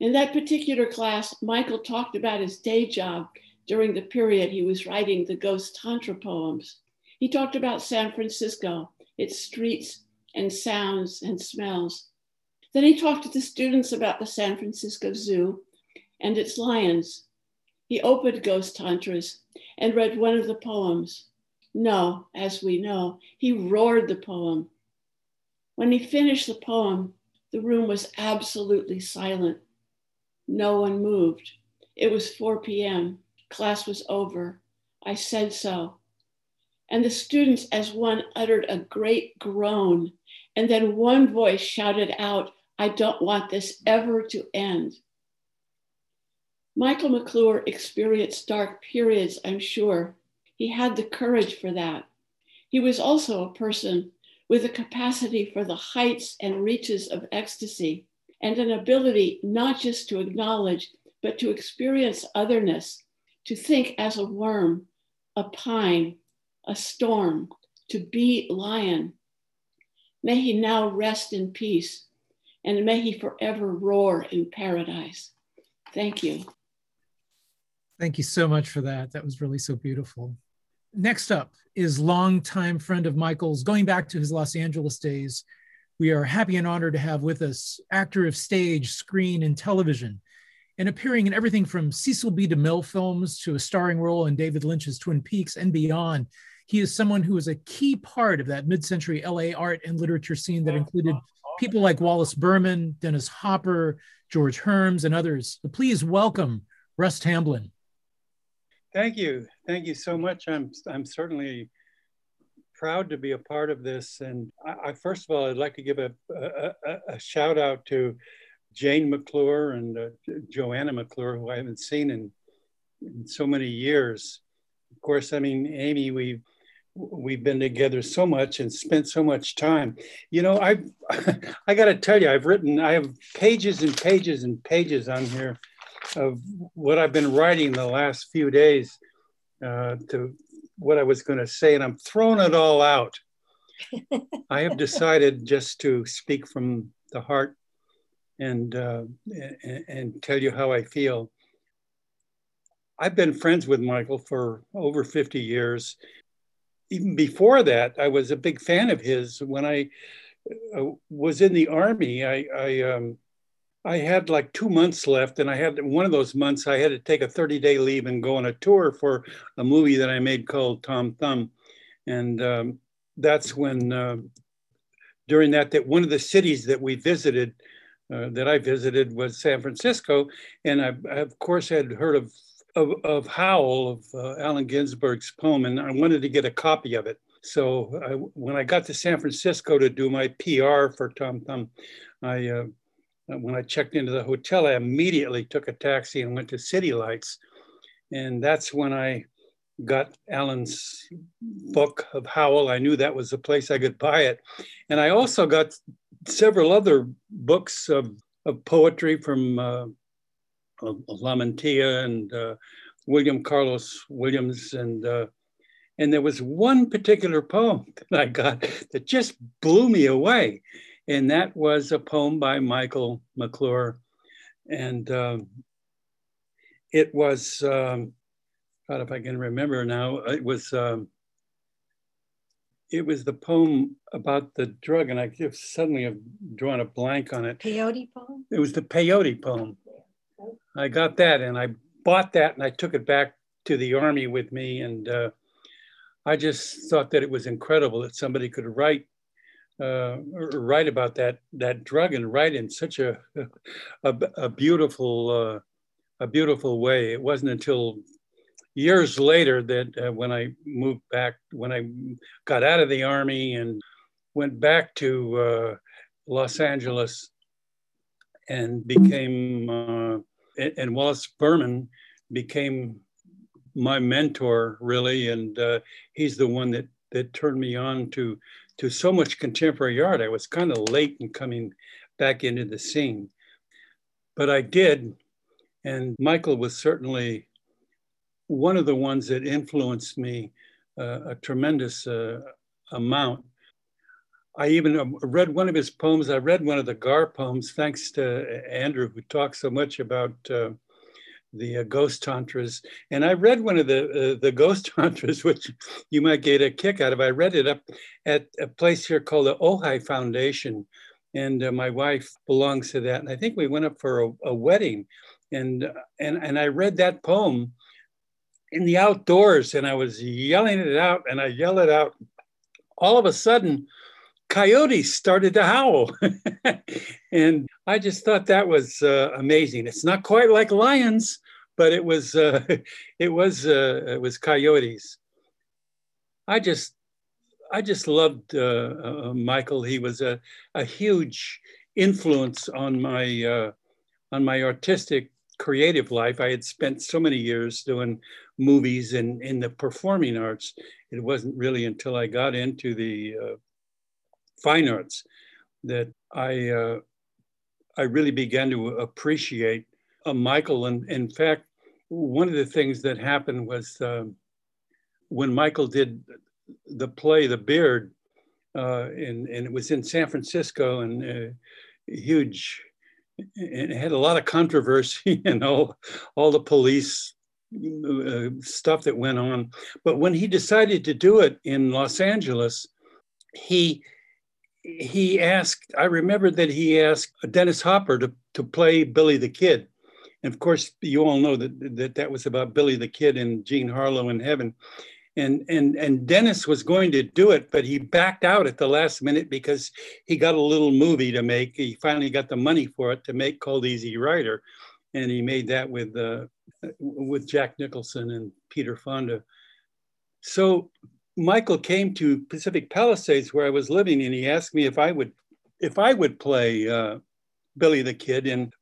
In that particular class, Michael talked about his day job during the period he was writing the Ghost Tantra poems. He talked about San Francisco, its streets and sounds and smells. Then he talked to the students about the San Francisco Zoo and its lions. He opened Ghost Tantras and read one of the poems. No, as we know, he roared the poem. When he finished the poem, the room was absolutely silent. No one moved. It was 4 p.m. Class was over. I said so. And the students, as one, uttered a great groan. And then one voice shouted out, I don't want this ever to end. Michael McClure experienced dark periods, I'm sure. He had the courage for that. He was also a person with a capacity for the heights and reaches of ecstasy and an ability not just to acknowledge, but to experience otherness, to think as a worm, a pine, a storm, to be lion. May he now rest in peace and may he forever roar in paradise. Thank you. Thank you so much for that. That was really so beautiful. Next up is longtime friend of Michael's, going back to his Los Angeles days. We are happy and honored to have with us actor of stage, screen, and television, and appearing in everything from Cecil B. DeMille films to a starring role in David Lynch's Twin Peaks and beyond. He is someone who is a key part of that mid century LA art and literature scene that included people like Wallace Berman, Dennis Hopper, George Herms, and others. So please welcome Russ Tamblyn. Thank you. Thank you so much. I'm, I'm certainly proud to be a part of this. And I, I first of all, I'd like to give a, a, a shout out to Jane McClure and uh, Joanna McClure, who I haven't seen in, in so many years. Of course, I mean, Amy, we've we've been together so much and spent so much time. You know, I I got to tell you, I've written, I have pages and pages and pages on here of what I've been writing the last few days uh, to what I was going to say, and I'm throwing it all out. I have decided just to speak from the heart and, uh, and, and tell you how I feel. I've been friends with Michael for over 50 years. Even before that, I was a big fan of his. When I uh, was in the army, I, I, um, I had like two months left, and I had one of those months I had to take a 30 day leave and go on a tour for a movie that I made called Tom Thumb. And um, that's when, uh, during that, that one of the cities that we visited, uh, that I visited was San Francisco. And I, I of course, had heard of of, of Howl, of uh, Allen Ginsberg's poem, and I wanted to get a copy of it. So I, when I got to San Francisco to do my PR for Tom Thumb, I uh, when I checked into the hotel, I immediately took a taxi and went to City Lights, and that's when I got Allen's book of Howl. I knew that was the place I could buy it, and I also got several other books of, of poetry from uh, Lamantia and uh, William Carlos Williams. And, uh, and there was one particular poem that I got that just blew me away. And that was a poem by Michael McClure. And um, it was, um, God, if I can remember now, it was um, it was the poem about the drug, and I just suddenly have drawn a blank on it. Peyote poem? It was the peyote poem. I got that and I bought that and I took it back to the army with me. And uh, I just thought that it was incredible that somebody could write uh, write about that that drug and write in such a a, a beautiful uh, a beautiful way. It wasn't until years later that uh, when I moved back, when I got out of the army and went back to uh, Los Angeles and became uh, and Wallace Berman became my mentor really, and uh, he's the one that that turned me on to to so much contemporary art. I was kind of late in coming back into the scene, but I did, and Michael was certainly one of the ones that influenced me uh, a tremendous uh, amount. I even um, read one of his poems. I read one of the Gar poems, thanks to Andrew, who talks so much about uh, the uh, ghost tantras. And I read one of the uh, the ghost tantras, which you might get a kick out of. I read it up at a place here called the Ojai Foundation, and uh, my wife belongs to that. And I think we went up for a, a wedding, and and and I read that poem in the outdoors, and I was yelling it out, and I yell it out. All of a sudden coyotes started to howl. and I just thought that was uh, amazing. It's not quite like lions, but it was uh, it was uh, it was coyotes. I just I just loved uh, uh, Michael. He was a, a huge influence on my uh, on my artistic creative life. I had spent so many years doing movies and in the performing arts. It wasn't really until I got into the fine arts that I uh, I really began to appreciate uh, Michael. And in fact, one of the things that happened was um, when Michael did the play The Beard, uh, and, and it was in San Francisco and uh, huge, it had a lot of controversy and all, all the police uh, stuff that went on. But when he decided to do it in Los Angeles, he he asked, I remember that he asked Dennis Hopper to, to play Billy the Kid. And of course, you all know that, that that was about Billy the Kid and Jean Harlow in heaven. And, and, and Dennis was going to do it, but he backed out at the last minute because he got a little movie to make. He finally got the money for it to make called Easy Rider. And he made that with, uh, with Jack Nicholson and Peter Fonda. So Michael came to Pacific Palisades where I was living, and he asked me if I would if I would play uh, Billy the Kid, and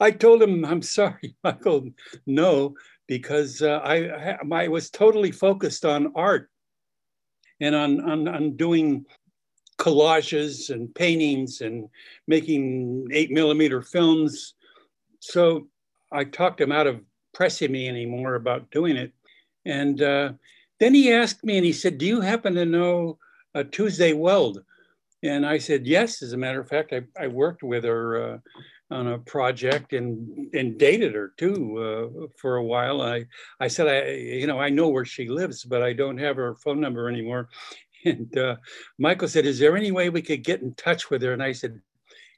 I told him, "I'm sorry, Michael, no, because uh, I I was totally focused on art and on on, on doing collages and paintings and making eight millimeter films. So I talked him out of pressing me anymore about doing it, and." Uh, then he asked me and he said, Do you happen to know uh, Tuesday Weld. And I said, yes, as a matter of fact, I, I worked with her uh, on a project and, and dated her too uh, for a while. I, I said, I, you know, I know where she lives, but I don't have her phone number anymore. And uh, Michael said, is there any way we could get in touch with her? And I said,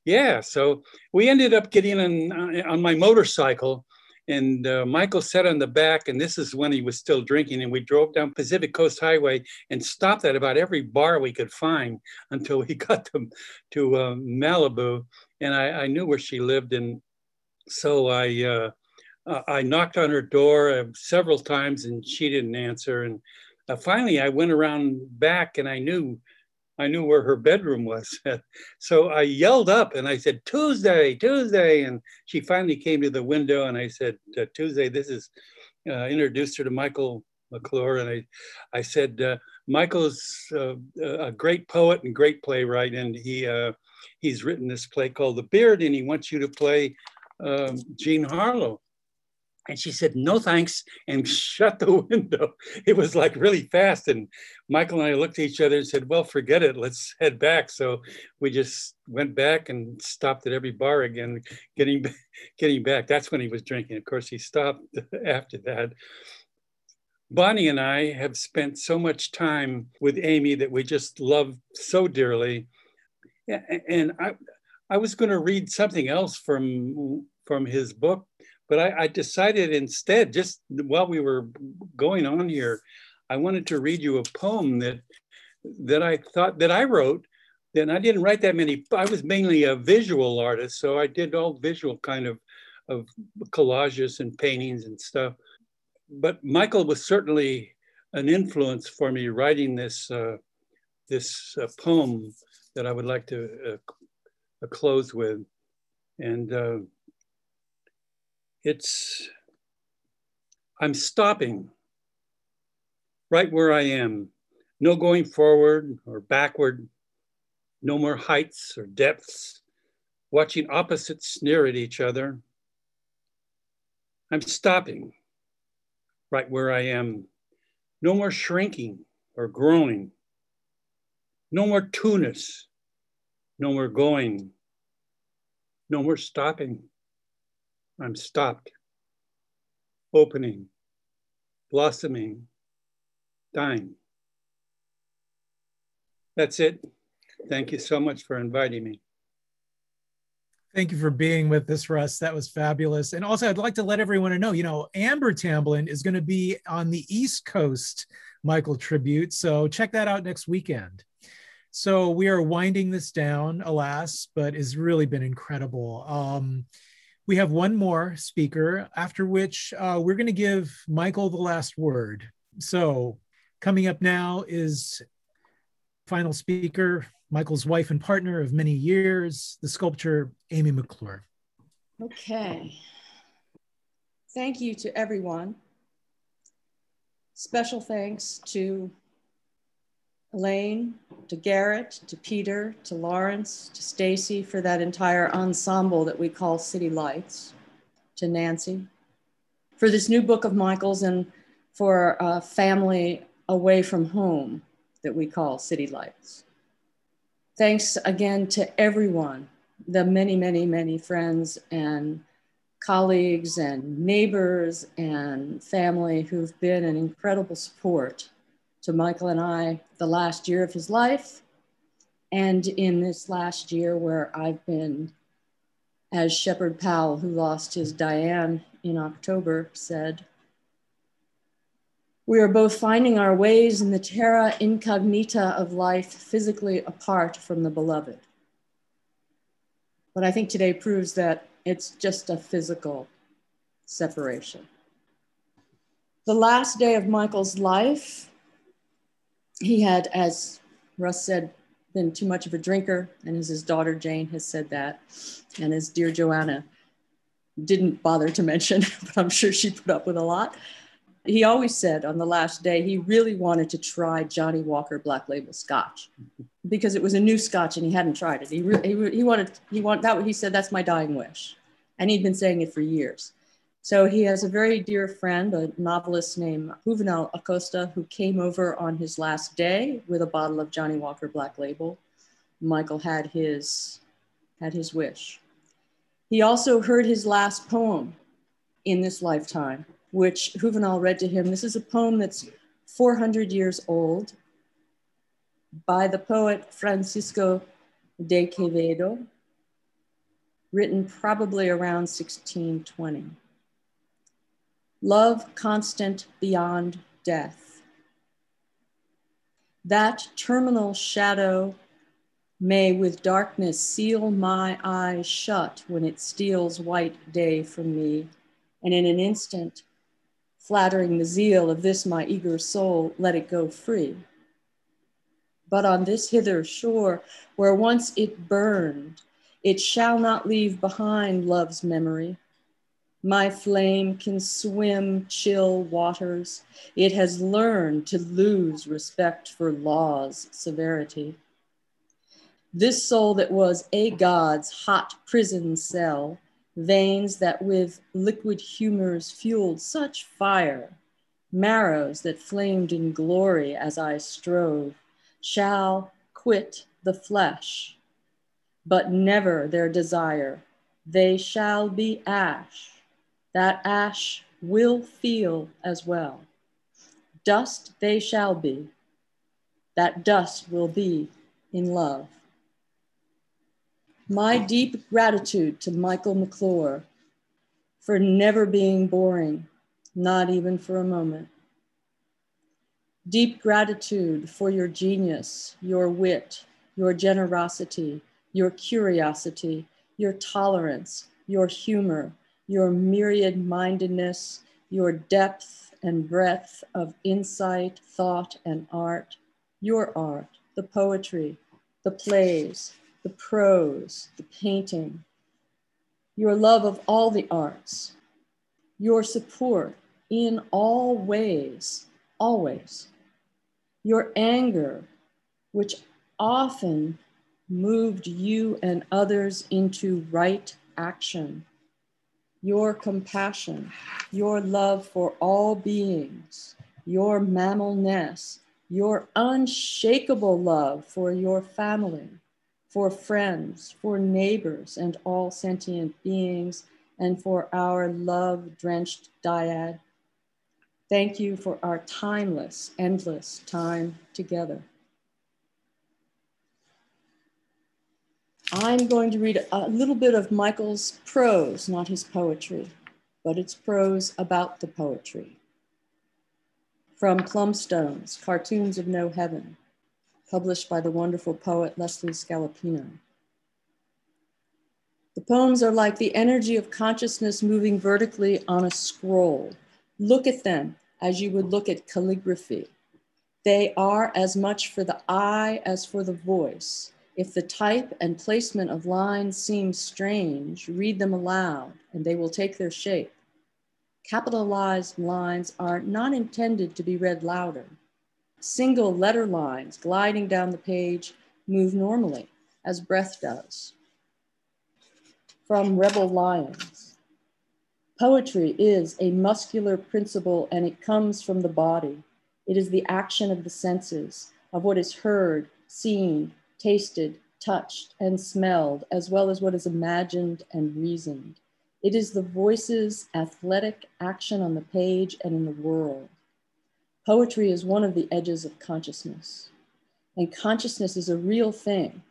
yeah. So we ended up getting on, on my motorcycle and uh, Michael sat on the back, and this is when he was still drinking. And we drove down Pacific Coast Highway and stopped at about every bar we could find until we got to, to uh, Malibu. And I, I, knew where she lived. And so I, uh, I knocked on her door uh, several times and she didn't answer. And uh, finally, I went around back and I knew I knew where her bedroom was. so I yelled up and I said, Tuesday, Tuesday. And she finally came to the window and I said, uh, Tuesday, this is, uh, introduced her to Michael McClure. And I, I said, uh, Michael's uh, a great poet and great playwright. And he, uh, he's written this play called The Beard and he wants you to play um, Jean Harlow. And she said, no thanks, and shut the window. It was like really fast. And Michael and I looked at each other and said, well, forget it, let's head back. So we just went back and stopped at every bar again, getting, getting back. That's when he was drinking. Of course, he stopped after that. Bonnie and I have spent so much time with Amy that we just love so dearly. And I, I was going to read something else from, from his book, but I, I, decided instead, just while we were going on here, I wanted to read you a poem that that I thought that I wrote. Then I didn't write that many. I was mainly a visual artist, so I did all visual kind of of collages and paintings and stuff. But Michael was certainly an influence for me writing this uh, this uh, poem that I would like to uh, close with, and uh, it's, I'm stopping right where I am. No going forward or backward, no more heights or depths, watching opposites sneer at each other. I'm stopping right where I am. No more shrinking or growing. No more two-ness. No more going. No more stopping. I'm stopped, opening, blossoming, dying. That's it. Thank you so much for inviting me. Thank you for being with us, Russ. That was fabulous. And also, I'd like to let everyone know, you know, Amber Tamblyn is going to be on the East Coast Michael tribute. So check that out next weekend. So we are winding this down, alas, but it's really been incredible. Um, we have one more speaker, after which uh, we're going to give Michael the last word. So, coming up now is final speaker, Michael's wife and partner of many years, the sculptor Amy McClure. Okay. Thank you to everyone. Special thanks to Elaine, to Garrett, to Peter, to Lawrence, to Stacy for that entire ensemble that we call City Lights, to Nancy, for this new book of Michael's and for a family away from home that we call City Lights. Thanks again to everyone, the many, many, many friends and colleagues and neighbors and family who've been an incredible support to Michael and I the last year of his life. And in this last year, where I've been, as Sheppard Powell, who lost his Diane in October, said, we are both finding our ways in the terra incognita of life, physically apart from the beloved. But I think today proves that it's just a physical separation. The last day of Michael's life he had, as Russ said, been too much of a drinker, and as his daughter Jane has said that, and as dear Joanna didn't bother to mention, but I'm sure she put up with a lot. He always said on the last day he really wanted to try Johnnie Walker Black Label Scotch because it was a new Scotch and he hadn't tried it. He re- he, he wanted he wanted that. He said that's my dying wish, and he'd been saying it for years. So he has a very dear friend, a novelist named Juvenal Acosta, who came over on his last day with a bottle of Johnnie Walker Black Label. Michael had his, had his wish. He also heard his last poem in this lifetime, which Juvenal read to him. This is a poem that's 400 years old by the poet Francisco de Quevedo, written probably around 1620. Love constant beyond death. That terminal shadow may with darkness seal my eyes shut when it steals white day from me, and in an instant, flattering the zeal of this my eager soul, let it go free. But on this hither shore, where once it burned, it shall not leave behind love's memory. My flame can swim chill waters. It has learned to lose respect for law's severity. This soul that was a god's hot prison cell, veins that with liquid humors fueled such fire, marrows that flamed in glory as I strove, shall quit the flesh, but never their desire. They shall be ash. That ash will feel as well. Dust they shall be. That dust will be in love. My deep gratitude to Michael McClure for never being boring, not even for a moment. Deep gratitude for your genius, your wit, your generosity, your curiosity, your tolerance, your humor, your myriad mindedness, your depth and breadth of insight, thought, and art, your art, the poetry, the plays, the prose, the painting, your love of all the arts, your support in all ways, always. Your anger, which often moved you and others into right action, your compassion, your love for all beings, your mammalness, your unshakable love for your family, for friends, for neighbors, and all sentient beings, and for our love drenched dyad Thank you for our timeless, endless time together. I'm going to read a little bit of Michael's prose, not his poetry, but it's prose about the poetry. From Plumstones, Cartoons of No Heaven, published by the wonderful poet Leslie Scalapino. The poems are like the energy of consciousness moving vertically on a scroll Look at them as you would look at calligraphy. They are as much for the eye as for the voice. If the type and placement of lines seem strange, read them aloud and they will take their shape. Capitalized lines are not intended to be read louder. Single letter lines gliding down the page move normally, as breath does. From Rebel Lions. Poetry is a muscular principle and it comes from the body. It is the action of the senses, of what is heard, seen, tasted, touched, and smelled, as well as what is imagined and reasoned. It is the voice's athletic action on the page and in the world. Poetry is one of the edges of consciousness. And consciousness is a real thing,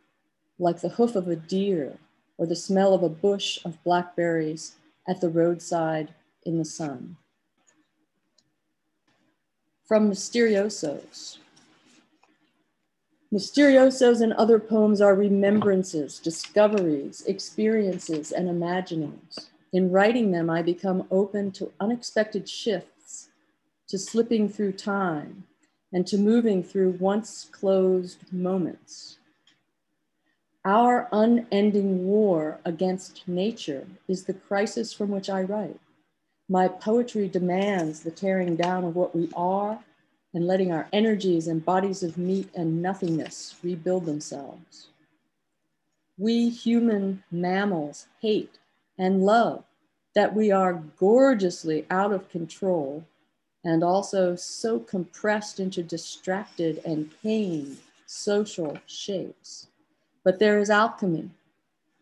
like the hoof of a deer or the smell of a bush of blackberries at the roadside in the sun. From Mysteriosos. Mysteriosos and other poems are remembrances, discoveries, experiences, and imaginings. In writing them, I become open to unexpected shifts, to slipping through time, and to moving through once closed moments. Our unending war against nature is the crisis from which I write. My poetry demands the tearing down of what we are and letting our energies and bodies of meat and nothingness rebuild themselves. We human mammals hate and love that we are gorgeously out of control and also so compressed into distracted and pained social shapes. But there is alchemy.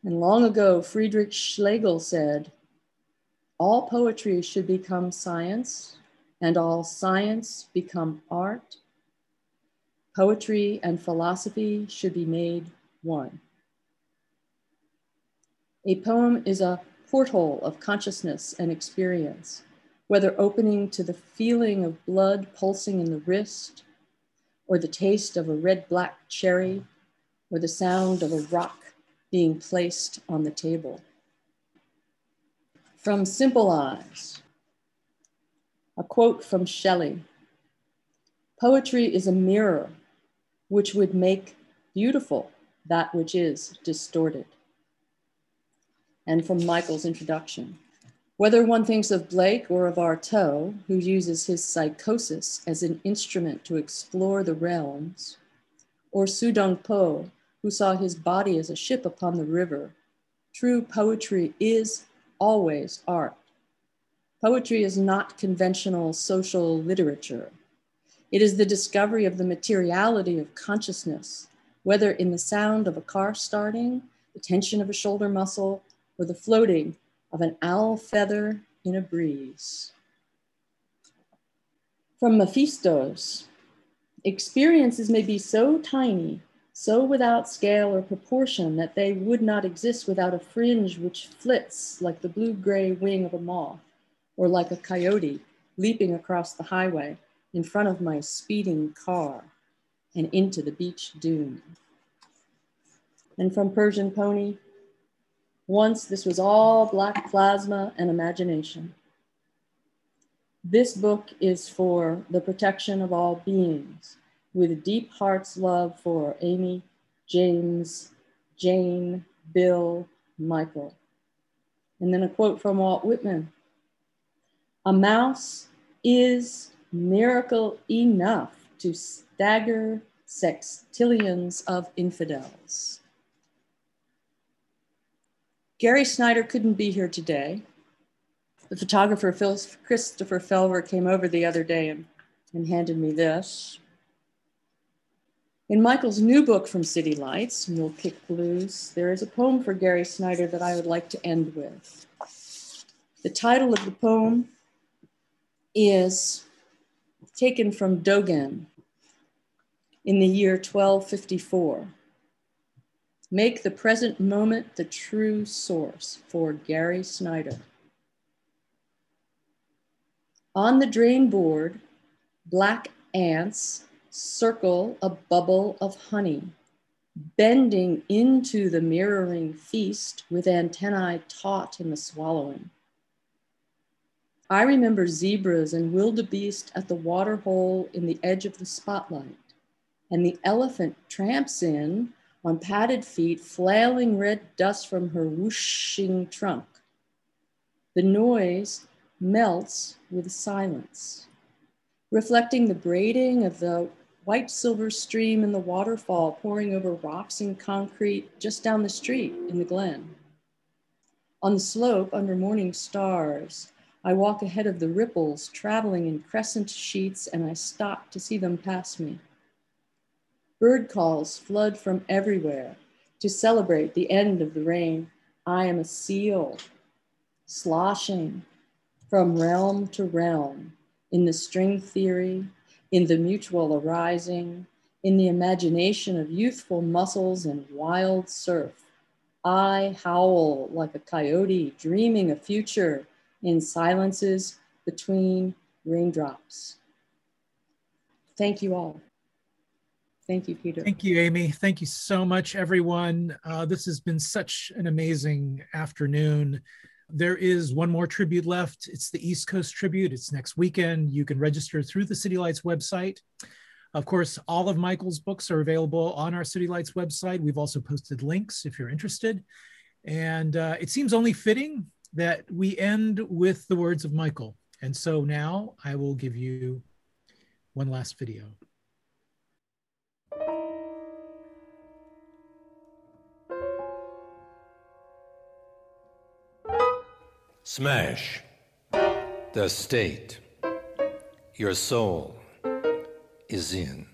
And long ago, Friedrich Schlegel said, all poetry should become science, and all science become art. Poetry and philosophy should be made one. A poem is a porthole of consciousness and experience, whether opening to the feeling of blood pulsing in the wrist, or the taste of a red black cherry, or the sound of a rock being placed on the table. From Simple Eyes, a quote from Shelley Poetry is a mirror which would make beautiful that which is distorted. And from Michael's introduction whether one thinks of Blake or of Artaud, who uses his psychosis as an instrument to explore the realms, or Su Dong Po, who saw his body as a ship upon the river, true poetry is always art. Poetry is not conventional social literature. It is the discovery of the materiality of consciousness, whether in the sound of a car starting, the tension of a shoulder muscle, or the floating of an owl feather in a breeze. From Mephistos, experiences may be so tiny, so without scale or proportion that they would not exist without a fringe which flits like the blue gray wing of a moth, or like a coyote leaping across the highway in front of my speeding car and into the beach dune. And from Persian Pony, once this was all black plasma and imagination. This book is for the protection of all beings with deep heart's love for Amy, James, Jane, Bill, Michael. And then a quote from Walt Whitman A mouse is miracle enough to stagger sextillions of infidels. Gary Snyder couldn't be here today. The photographer Phil, Christopher Felver came over the other day and, and handed me this. In Michael's new book from City Lights, Mule Kick Blues, there is a poem for Gary Snyder that I would like to end with. The title of the poem is taken from Dogen in the year 1254. Make the present moment the true source for Gary Snyder. On the drain board, black ants circle a bubble of honey, bending into the mirroring feast with antennae taut in the swallowing. I remember zebras and wildebeest at the water hole in the edge of the spotlight, and the elephant tramps in on padded feet, flailing red dust from her whooshing trunk. The noise melts with silence, reflecting the braiding of the white silver stream in the waterfall pouring over rocks and concrete just down the street in the glen. On the slope under morning stars, I walk ahead of the ripples traveling in crescent sheets and I stop to see them pass me. Bird calls flood from everywhere to celebrate the end of the rain. I am a seal, sloshing from realm to realm in the string theory, in the mutual arising, in the imagination of youthful muscles and wild surf. I howl like a coyote dreaming a future in silences between raindrops. Thank you all. Thank you, Peter. Thank you, Amy. Thank you so much, everyone. Uh, this has been such an amazing afternoon. There is one more tribute left. It's the East Coast Tribute. It's next weekend. You can register through the City Lights website. Of course, all of Michael's books are available on our City Lights website. We've also posted links if you're interested. And uh, it seems only fitting that we end with the words of Michael. And so now I will give you one last video. Smash the state your soul is in.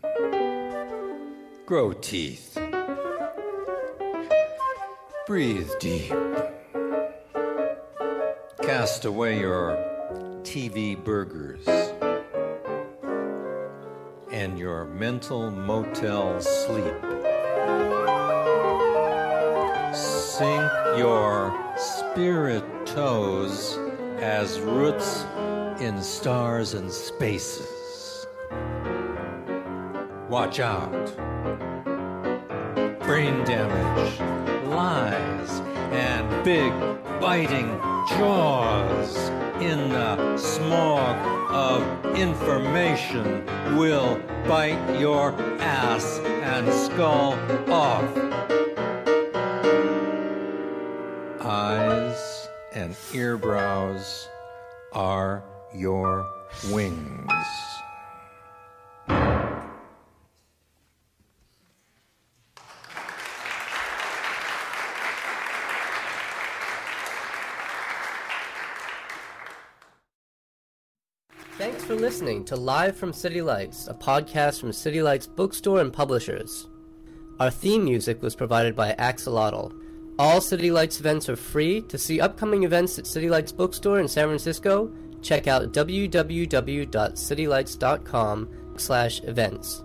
Grow teeth. Breathe deep. Cast away your TV burgers and your mental motel sleep. Sink your spirit toes as roots in stars and spaces. Watch out. Brain damage, lies, and big biting jaws in the smog of information will bite your ass and skull off. Eyes and earbrows are your wings. Listening to Live from City Lights, a podcast from City Lights Bookstore and Publishers. Our theme music was provided by Axolotl. All City Lights events are free. To see upcoming events at City Lights Bookstore in San Francisco, check out www.citylights.com slash events.